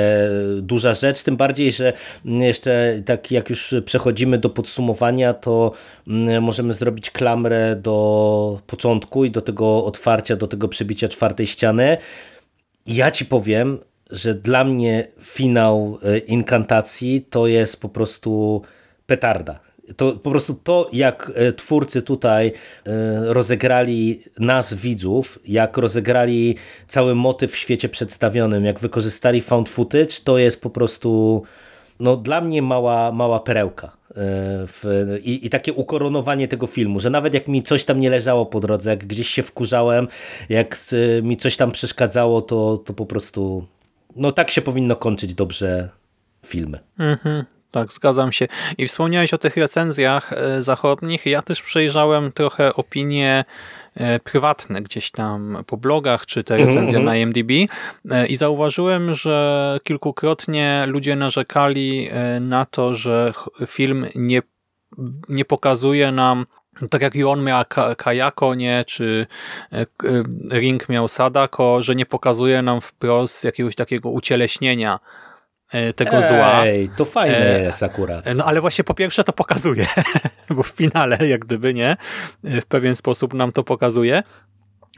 duża rzecz, tym bardziej, że jeszcze tak jak już przechodzimy do podsumowania, to mm, możemy zrobić klamrę do początku i do tego otwarcia, do tego przebicia czwartej ściany. Ja ci powiem, że dla mnie finał e, inkantacji to jest po prostu petarda. To po prostu to, jak e, twórcy tutaj e, rozegrali nas, widzów, jak rozegrali cały motyw w świecie przedstawionym, jak wykorzystali found footage, to jest po prostu no, dla mnie mała, mała perełka. W, i, I takie ukoronowanie tego filmu, że nawet jak mi coś tam nie leżało po drodze, jak gdzieś się wkurzałem, jak mi coś tam przeszkadzało, to, to po prostu no tak się powinno kończyć dobrze filmy. Mhm. Tak, zgadzam się. I wspomniałeś o tych recenzjach e, zachodnich. Ja też przejrzałem trochę opinie e, prywatne gdzieś tam po blogach, czy te recenzje mm -hmm. na IMDb e, i zauważyłem, że kilkukrotnie ludzie narzekali na to, że film nie, nie pokazuje nam tak jak i on miał Kajako, nie, czy e, e, Ring miał Sadako, że nie pokazuje nam wprost jakiegoś takiego ucieleśnienia e, tego Ej, zła. Ej, to fajne e, jest akurat. No ale właśnie po pierwsze to pokazuje, bo w finale jak gdyby, nie, w pewien sposób nam to pokazuje.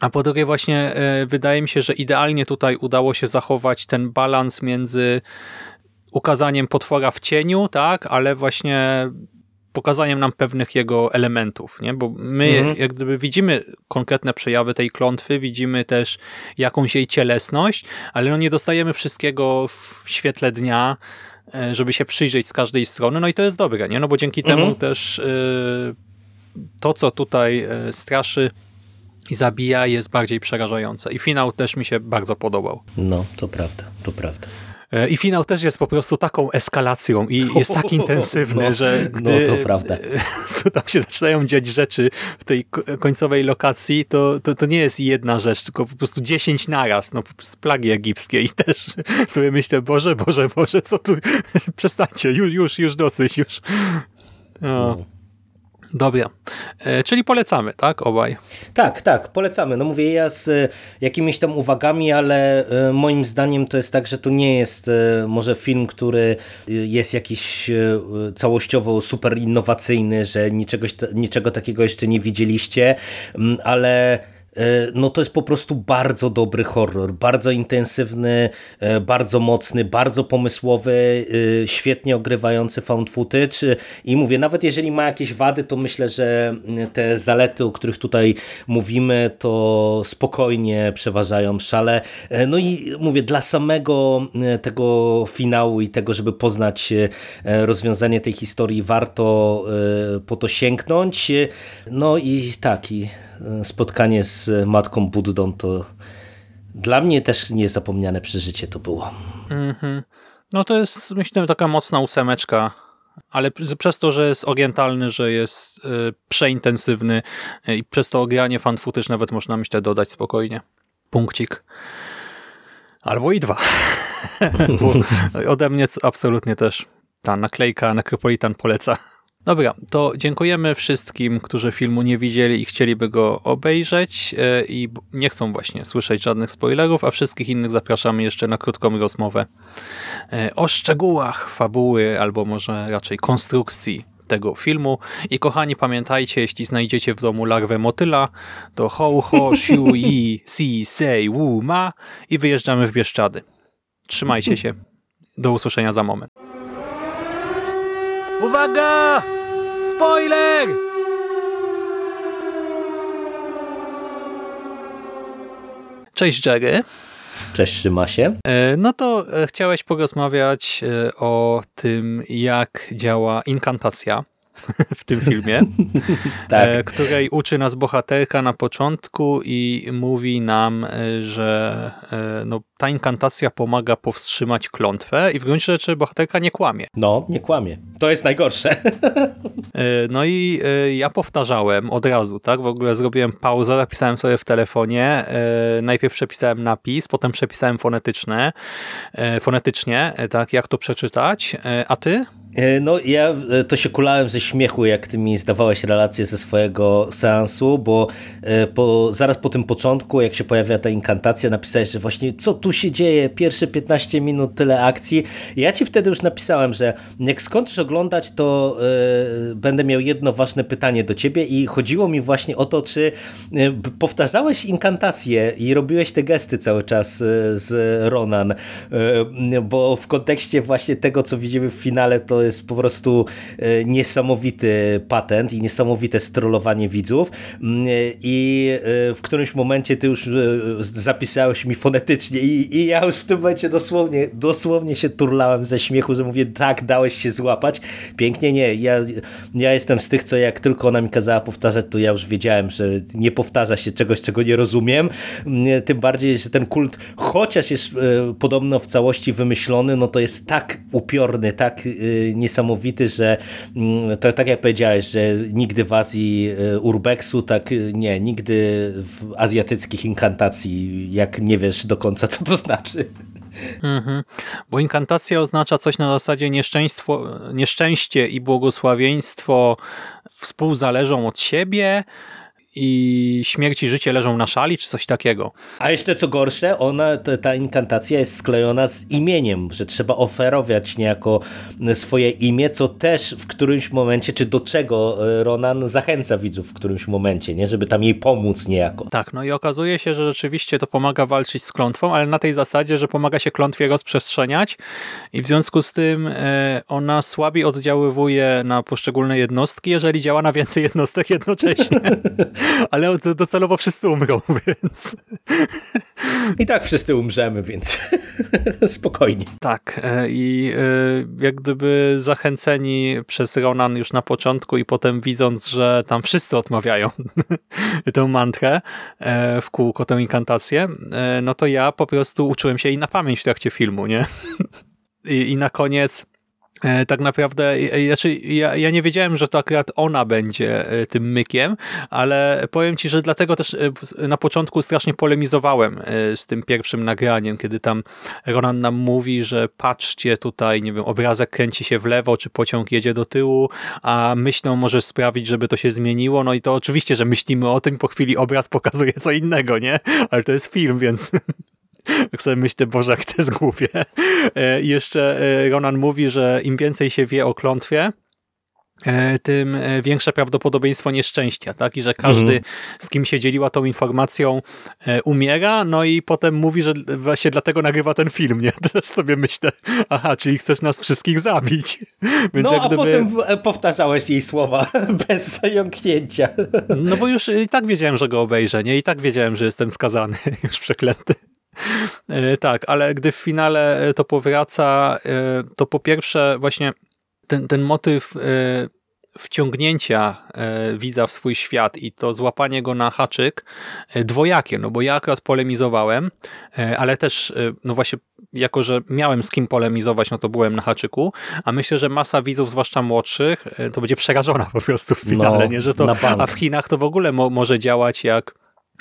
A po drugie właśnie wydaje mi się, że idealnie tutaj udało się zachować ten balans między ukazaniem potwora w cieniu, tak, ale właśnie pokazaniem nam pewnych jego elementów, nie? bo my mhm. jak gdyby widzimy konkretne przejawy tej klątwy, widzimy też jakąś jej cielesność, ale no nie dostajemy wszystkiego w świetle dnia, e, żeby się przyjrzeć z każdej strony, no i to jest dobre, nie? no bo dzięki mhm. temu też yy, to, co tutaj yy, straszy i zabija jest bardziej przerażające i finał też mi się bardzo podobał. No, to prawda, to prawda. E, I finał też jest po prostu taką eskalacją i jest tak intensywny, no, że no, gdy no to prawda. tam się zaczynają dziać rzeczy w tej końcowej lokacji, to, to, to nie jest jedna rzecz, tylko po prostu dziesięć naraz, no po prostu plagi egipskie i też sobie myślę, Boże, Boże, Boże, co tu, przestańcie, już, już, już dosyć, już. No. Dobra, e, czyli polecamy, tak, obaj? Tak, tak, polecamy. No mówię ja z e, jakimiś tam uwagami, ale e, moim zdaniem to jest tak, że to nie jest może film, który jest jakiś całościowo super innowacyjny, że niczego, niczego takiego jeszcze nie widzieliście, ale no to jest po prostu bardzo dobry horror, bardzo intensywny, bardzo mocny, bardzo pomysłowy, świetnie ogrywający found footage i mówię, nawet jeżeli ma jakieś wady, to myślę, że te zalety, o których tutaj mówimy, to spokojnie przeważają szale. No i mówię, dla samego tego finału i tego, żeby poznać rozwiązanie tej historii, warto po to sięgnąć. No i tak, i spotkanie z matką Buddą to dla mnie też niezapomniane przeżycie to było. Mm -hmm. No to jest myślę taka mocna ósemeczka, ale przez to, że jest orientalny, że jest y, przeintensywny y, i przez to ogranie fan footage nawet można myślę dodać spokojnie. Punkcik. Albo i dwa. ode mnie absolutnie też ta naklejka Necropolitan poleca. Dobra, to dziękujemy wszystkim, którzy filmu nie widzieli i chcieliby go obejrzeć e, i nie chcą właśnie słyszeć żadnych spoilerów, a wszystkich innych zapraszamy jeszcze na krótką rozmowę e, o szczegółach fabuły albo może raczej konstrukcji tego filmu. I kochani, pamiętajcie, jeśli znajdziecie w domu larwę motyla, to ho, ho, siu, yi, si, sei, wu, ma i wyjeżdżamy w Bieszczady. Trzymajcie się. Do usłyszenia za moment. Uwaga! Spoiler! Cześć Jerry. Cześć Szymasie. E, no to e, chciałeś porozmawiać e, o tym, jak działa inkantacja w tym filmie, tak. której uczy nas bohaterka na początku i mówi nam, że no, ta inkantacja pomaga powstrzymać klątwę i w gruncie rzeczy bohaterka nie kłamie. No, nie kłamie. To jest najgorsze. E, no i e, ja powtarzałem od razu, tak? W ogóle zrobiłem pauzę, napisałem sobie w telefonie. E, najpierw przepisałem napis, potem przepisałem fonetyczne, fonetycznie, tak? Jak to przeczytać. A ty? No ja to się kulałem ze śmiechu, jak ty mi zdawałeś relację ze swojego seansu, bo po, zaraz po tym początku, jak się pojawia ta inkantacja, napisałeś, że właśnie co tu się dzieje, pierwsze 15 minut, tyle akcji. Ja ci wtedy już napisałem, że jak skończysz oglądać, to yy, będę miał jedno ważne pytanie do ciebie i chodziło mi właśnie o to, czy yy, powtarzałeś inkantacje i robiłeś te gesty cały czas yy, z Ronan, bo w kontekście właśnie tego, co widzimy w finale, to jest po prostu niesamowity patent i niesamowite strollowanie widzów i w którymś momencie ty już zapisałeś mi fonetycznie i i, ja już w tym momencie dosłownie, dosłownie się turlałem ze śmiechu, że mówię, tak, dałeś się złapać. Pięknie, nie. Ja, ja jestem z tych, co jak tylko ona mi kazała powtarzać, to ja już wiedziałem, że nie powtarza się czegoś, czego nie rozumiem. Tym bardziej, że ten kult, chociaż jest e, podobno w całości wymyślony, no to jest tak upiorny, tak e, niesamowity, że mm, to, tak jak powiedziałeś, że nigdy w Azji e, urbexu, tak nie, nigdy w azjatyckich inkantacji, jak nie wiesz do końca, co to znaczy. Mhm. Bo inkantacja oznacza coś na zasadzie nieszczęście i błogosławieństwo współzależą od siebie, i śmierć i życie leżą na szali, czy coś takiego. A jeszcze co gorsze, ona, ta inkantacja jest sklejona z imieniem, że trzeba oferować niejako swoje imię, co też w którymś momencie, czy do czego e, Ronan zachęca widzów w którymś momencie, nie, żeby tam jej pomóc niejako. Tak, no i okazuje się, że rzeczywiście to pomaga walczyć z klątwą, ale na tej zasadzie, że pomaga się klątwie rozprzestrzeniać i w związku z tym e, ona słabiej oddziaływuje na poszczególne jednostki, jeżeli działa na więcej jednostek jednocześnie. ale docelowo wszyscy umrą, więc... I tak wszyscy umrzemy, więc spokojnie. Tak e, i e, jak gdyby zachęceni przez Ronan już na początku i potem widząc, że tam wszyscy odmawiają tę mantrę e, w kółko, tę inkantację, no to ja po prostu uczyłem się i na pamięć w trakcie filmu, nie? I, i na koniec tak naprawdę, znaczy ja, ja nie wiedziałem, że to akurat ona będzie e, tym mykiem, ale powiem ci, że dlatego też e, na początku strasznie polemizowałem z tym pierwszym nagraniem, kiedy tam Ronan nam mówi, że patrzcie tutaj, nie wiem, obrazek kręci się w lewo, czy pociąg jedzie do tyłu, a myślą możesz sprawić, żeby to się zmieniło, no i to oczywiście, że myślimy o tym, po chwili obraz pokazuje co innego, nie? Ale to jest film, więc tak sobie myślę, Boże, jak to jest głupie. E, I jeszcze e, Ronan mówi, że im więcej się wie o klątwie, E, tym większe prawdopodobieństwo nieszczęścia, tak? I że każdy, mhm. z kim się dzieliła tą informacją, umiera, no i potem mówi, że właśnie dlatego nagrywa ten film, nie? Też sobie myślę, aha, czyli chcesz nas wszystkich zabić. Więc no, a gdyby... potem powtarzałeś jej słowa bez zająknięcia. No bo już i tak wiedziałem, że go obejrzę, nie? I tak wiedziałem, że jestem skazany, już przeklęty. Tak, ale gdy w finale to powraca, to po pierwsze właśnie ten, ten motyw wciągnięcia e, widza w swój świat i to złapanie go na haczyk e, dwojakie, no bo ja akurat polemizowałem, e, ale też, no właśnie, jako że miałem z kim polemizować, no to byłem na haczyku, a myślę, że masa widzów, zwłaszcza młodszych, to będzie przerażona po prostu w finale, no, nie? Że to, a w Chinach to w ogóle mo może działać jak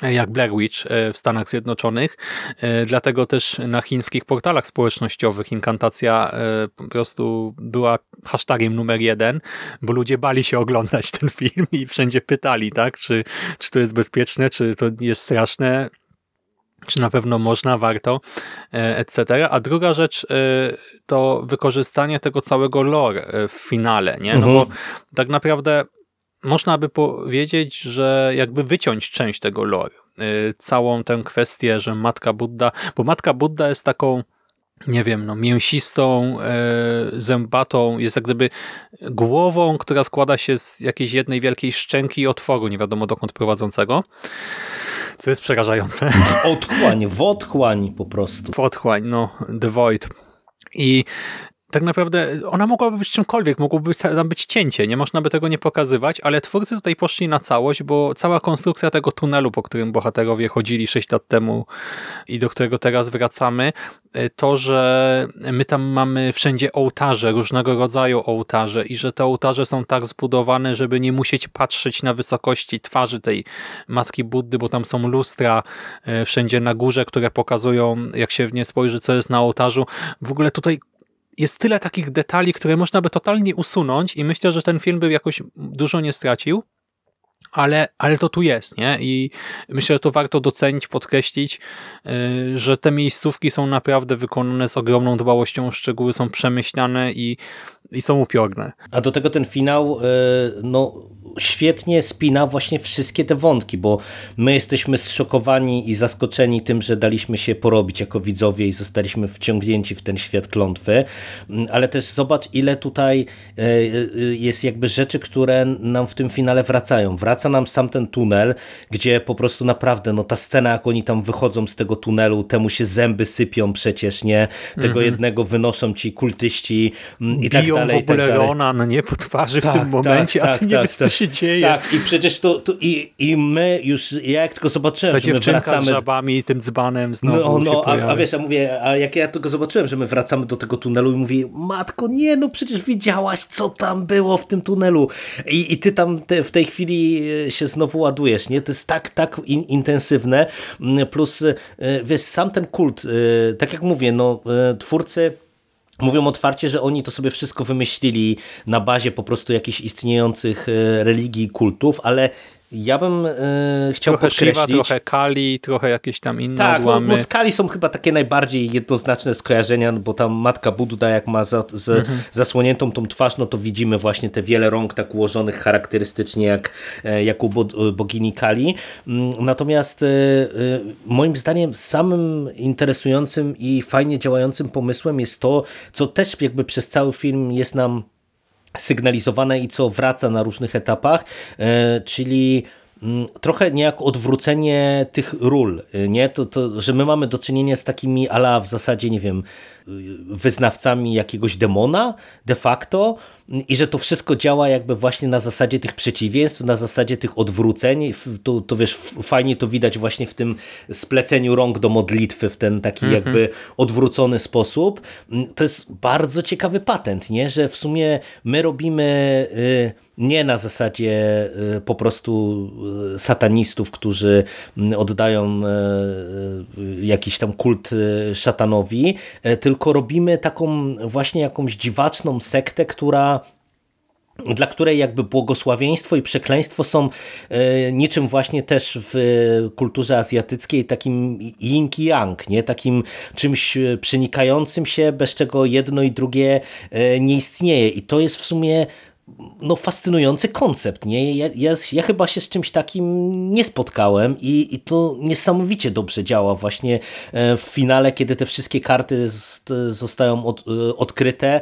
jak Blair Witch e, w Stanach Zjednoczonych. E, dlatego też na chińskich portalach społecznościowych inkantacja e, po prostu była hashtagiem numer jeden, bo ludzie bali się oglądać ten film i wszędzie pytali, tak, czy, czy to jest bezpieczne, czy to jest straszne, czy na pewno można, warto, etc. A druga rzecz to wykorzystanie tego całego lore w finale, nie? No bo mhm. tak naprawdę można by powiedzieć, że jakby wyciąć część tego lore. Y, całą tę kwestię, że Matka Buddha, bo Matka Buddha jest taką nie wiem, no, mięsistą, e, zębatą, jest jak gdyby głową, która składa się z jakiejś jednej wielkiej szczęki i otworu, nie wiadomo dokąd prowadzącego, co jest przerażające. Otchłań, w otchłań po prostu. W otchłań, no, The Void. I tak naprawdę ona mogłaby być czymkolwiek, mogłoby tam być cięcie, nie można by tego nie pokazywać, ale twórcy tutaj poszli na całość, bo cała konstrukcja tego tunelu, po którym bohaterowie chodzili 6 lat temu i do którego teraz wracamy, e, to, że my tam mamy wszędzie ołtarze, różnego rodzaju ołtarze i że te ołtarze są tak zbudowane, żeby nie musieć patrzeć na wysokości twarzy tej Matki Buddy, bo tam są lustra e, wszędzie na górze, które pokazują, jak się w nie spojrzy, co jest na ołtarzu. W ogóle tutaj jest tyle takich detali, które można by totalnie usunąć i myślę, że ten film by jakoś dużo nie stracił, ale, ale to tu jest, nie? I myślę, że to warto docenić, podkreślić, yy, że te miejscówki są naprawdę wykonane z ogromną dbałością szczegóły, są przemyślane i, i są upiorne. A do tego ten finał, yy, no świetnie spina właśnie wszystkie te wątki, bo my jesteśmy zszokowani i zaskoczeni tym, że daliśmy się porobić jako widzowie i zostaliśmy wciągnięci w ten świat klątwy, mm, ale też zobacz ile tutaj e, e, jest jakby rzeczy, które nam w tym finale wracają. Wraca nam sam ten tunel, gdzie po prostu naprawdę no ta scena, jak oni tam wychodzą z tego tunelu, temu się zęby sypią przecież, nie? Tego mhm. jednego wynoszą ci kultyści mm, i tak dalej. Biją w ogóle tak Rona, no nie, po twarzy tak, w tym tak, momencie, tak, a ty nie tak, wiesz, co tak. Się dzieje. Tak, i przecież to, to i, i my już, ja jak tylko zobaczyłem, Ta że my wracamy... z żabami, tym dzbanem znowu No, no a, a, wiesz, a mówię, a jak ja tylko zobaczyłem, że my wracamy do tego tunelu i mówię, matko, nie, no przecież widziałaś, co tam było w tym tunelu. I, i ty tam te, w tej chwili e, się znowu ładujesz, nie? To jest tak, tak in, intensywne, mm, plus e, wiesz, sam ten kult, e, tak jak mówię, no twórcy Mówią otwarcie, że oni to sobie wszystko wymyślili na bazie po prostu jakichś istniejących religii i kultów, ale ja bym e, chciał trochę podkreślić... Shiva, trochę Kali, trochę jakieś tam inne tak, odłamy. Tak, no, z Kali są chyba takie najbardziej jednoznaczne skojarzenia, no bo tam matka Budda jak ma za, z, mhm. zasłoniętą tą twarz, no to widzimy właśnie te wiele rąk tak ułożonych charakterystycznie jak, e, jak u bogini Kali. Mm, natomiast e, moim zdaniem samym interesującym i fajnie działającym pomysłem jest to, co też jakby przez cały film jest nam sygnalizowane i co wraca na różnych etapach, e, czyli trochę niejako odwrócenie tych ról, e, nie? To, to, że my mamy do czynienia z takimi ala w zasadzie, nie wiem, wyznawcami jakiegoś demona de facto i że to wszystko działa jakby właśnie na zasadzie tych przeciwieństw, na zasadzie tych odwróceń. To, to wiesz, fajnie to widać właśnie w tym spleceniu rąk do modlitwy w ten taki mhm. jakby odwrócony sposób. To jest bardzo ciekawy patent, nie? że w sumie my robimy y, nie na zasadzie y, po prostu y, satanistów, którzy oddają jakiś tam kult szatanowi, tylko tylko robimy taką właśnie jakąś dziwaczną sektę, która dla której jakby błogosławieństwo i przekleństwo są e, niczym właśnie też w kulturze azjatyckiej takim yin i yang, nie? takim czymś przenikającym się, bez czego jedno i drugie e, nie istnieje. I to jest w sumie no, fascynujący koncept. Nie? Ja, ja, ja, chyba się z czymś takim nie spotkałem i, i to niesamowicie dobrze działa właśnie e, w finale, kiedy te wszystkie karty z, zostają od, e, odkryte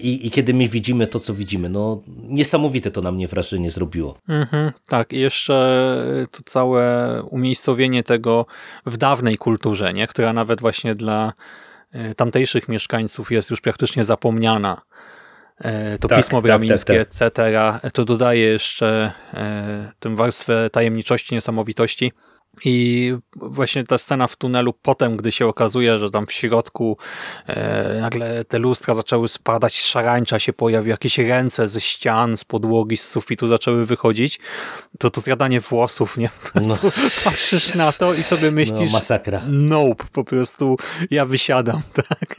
i, i, kiedy my widzimy to, co widzimy. No, niesamowite to na mnie wrażenie zrobiło. Mhm, tak, i jeszcze to całe umiejscowienie tego w dawnej kulturze, nie? która nawet właśnie dla e, tamtejszych mieszkańców jest już praktycznie zapomniana E, to tak, pismo bramińskie, tak, tak, tak. etc., to dodaje jeszcze e, tę warstwę tajemniczości, niesamowitości. I właśnie ta scena w tunelu potem, gdy się okazuje, że tam w środku e, nagle te lustra zaczęły spadać, szarańcza się pojawił, jakieś ręce ze ścian, z podłogi, z sufitu zaczęły wychodzić, to to zjadanie włosów, nie? Po prostu no. patrzysz na to i sobie myślisz, no, masakra. nope, po prostu ja wysiadam, tak?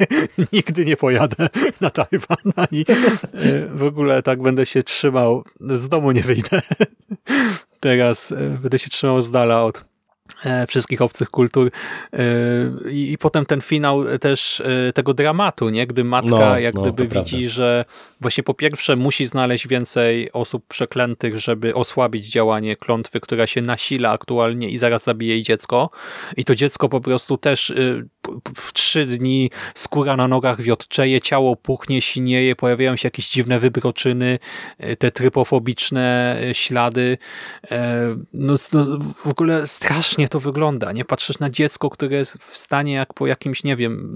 Nigdy nie pojadę na Tajwan, ani e, w ogóle tak będę się trzymał, z domu nie wyjdę. Teraz e, będę się trzymał z dala od wszystkich obcych kultur e, I, i potem ten finał też e, tego dramatu, nie? gdy matka no, jak no, gdyby widzi, prawda. że właśnie po pierwsze musi znaleźć więcej osób przeklętych, żeby osłabić działanie klątwy, która się nasila aktualnie i zaraz zabije jej dziecko i to dziecko po prostu też w trzy dni skóra na nogach wiotczeje, ciało puchnie, sinieje, pojawiają się jakieś dziwne wybroczyny, te trypofobiczne ślady. No, no w ogóle strasznie to wygląda. Nie patrzysz na dziecko, które jest w stanie jak po jakimś, nie wiem,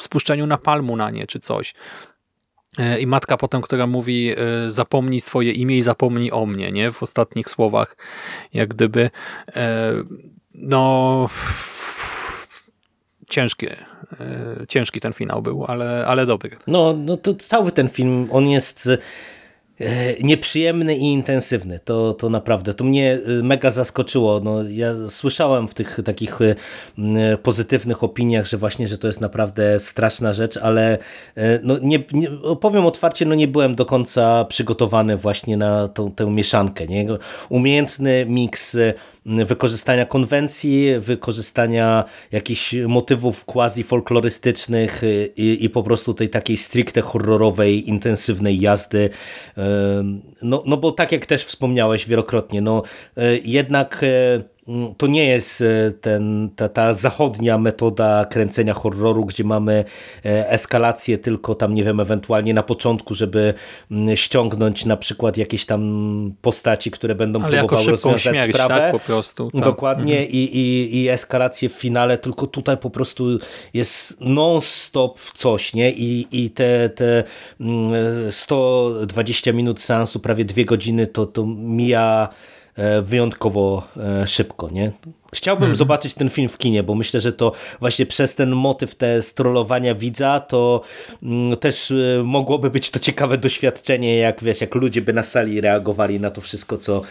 spuszczeniu napalmu na nie czy coś. E, I matka potem, która mówi e, zapomnij swoje imię i zapomnij o mnie, nie? W ostatnich słowach. Jak gdyby e, no ciężkie, ciężki ten finał był, ale, ale dobry. No, no to cały ten film, on jest nieprzyjemny i intensywny. To, to naprawdę, to mnie e, mega zaskoczyło. No, ja słyszałem w tych takich e, pozytywnych opiniach, że właśnie, że to jest naprawdę straszna rzecz, ale no, nie, nie, powiem otwarcie, no nie byłem do końca przygotowany właśnie na tą, tę mieszankę. Nie? Umiejętny miks wykorzystania konwencji, wykorzystania jakichś motywów quasi-folklorystycznych i, i po prostu tej takiej stricte horrorowej, intensywnej jazdy. No, no bo tak jak też wspomniałeś wielokrotnie, no e, jednak Mm, to nie jest e, ten, ta, ta zachodnia metoda kręcenia horroru, gdzie mamy e, eskalację tylko tam, nie wiem, ewentualnie na początku, żeby mm, ściągnąć na przykład jakieś tam postaci, które będą Ale próbowały rozwiązać śmierć, sprawę. Tak, po prostu. Tak. Dokładnie mhm. i, i, i eskalację w finale, tylko tutaj po prostu jest non-stop coś, nie? I, i te, te 120 mm, minut seansu, prawie dwie godziny, to, to mija E, wyjątkowo e, szybko. Nie? Chciałbym hmm. zobaczyć ten film w kinie, bo myślę, że to właśnie przez ten motyw te strolowania widza, to mm, też e, mogłoby być to ciekawe doświadczenie, jak wiesz, jak ludzie by na sali reagowali na to wszystko, co,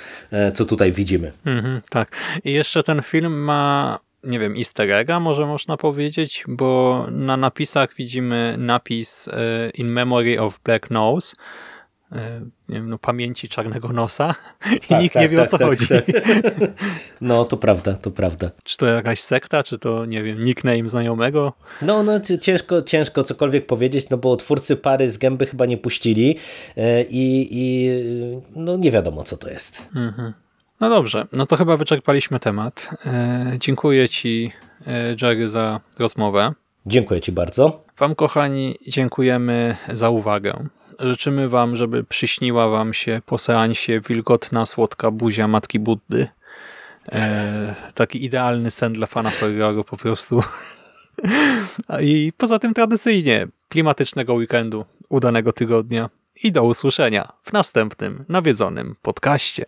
co tutaj widzimy. Hmm, tak. I jeszcze ten film ma nie wiem, easter egga może można powiedzieć, bo na napisach widzimy napis In Memory of Black Nose, E, nie wiem, no, pamięci czarnego nosa i tak, nikt tak, nie wie tak, o co tak, chodzi. No to prawda, to prawda. Czy to jakaś sekta, czy to nie wiem, nickname znajomego? No, no ciężko, ciężko cokolwiek powiedzieć, no bo twórcy pary z gęby chyba nie puścili e, i, i no nie wiadomo co to jest. Mhm. No dobrze, no to chyba wyczerpaliśmy temat. E, dziękuję Ci Jerry za rozmowę. Dziękuję Ci bardzo. Wam kochani dziękujemy za uwagę. Życzymy Wam, żeby przyśniła Wam się po seansie wilgotna, słodka buzia Matki Buddy. E, taki idealny sen dla fana horroru po prostu. I poza tym tradycyjnie klimatycznego weekendu, udanego tygodnia i do usłyszenia w następnym nawiedzonym podcaście.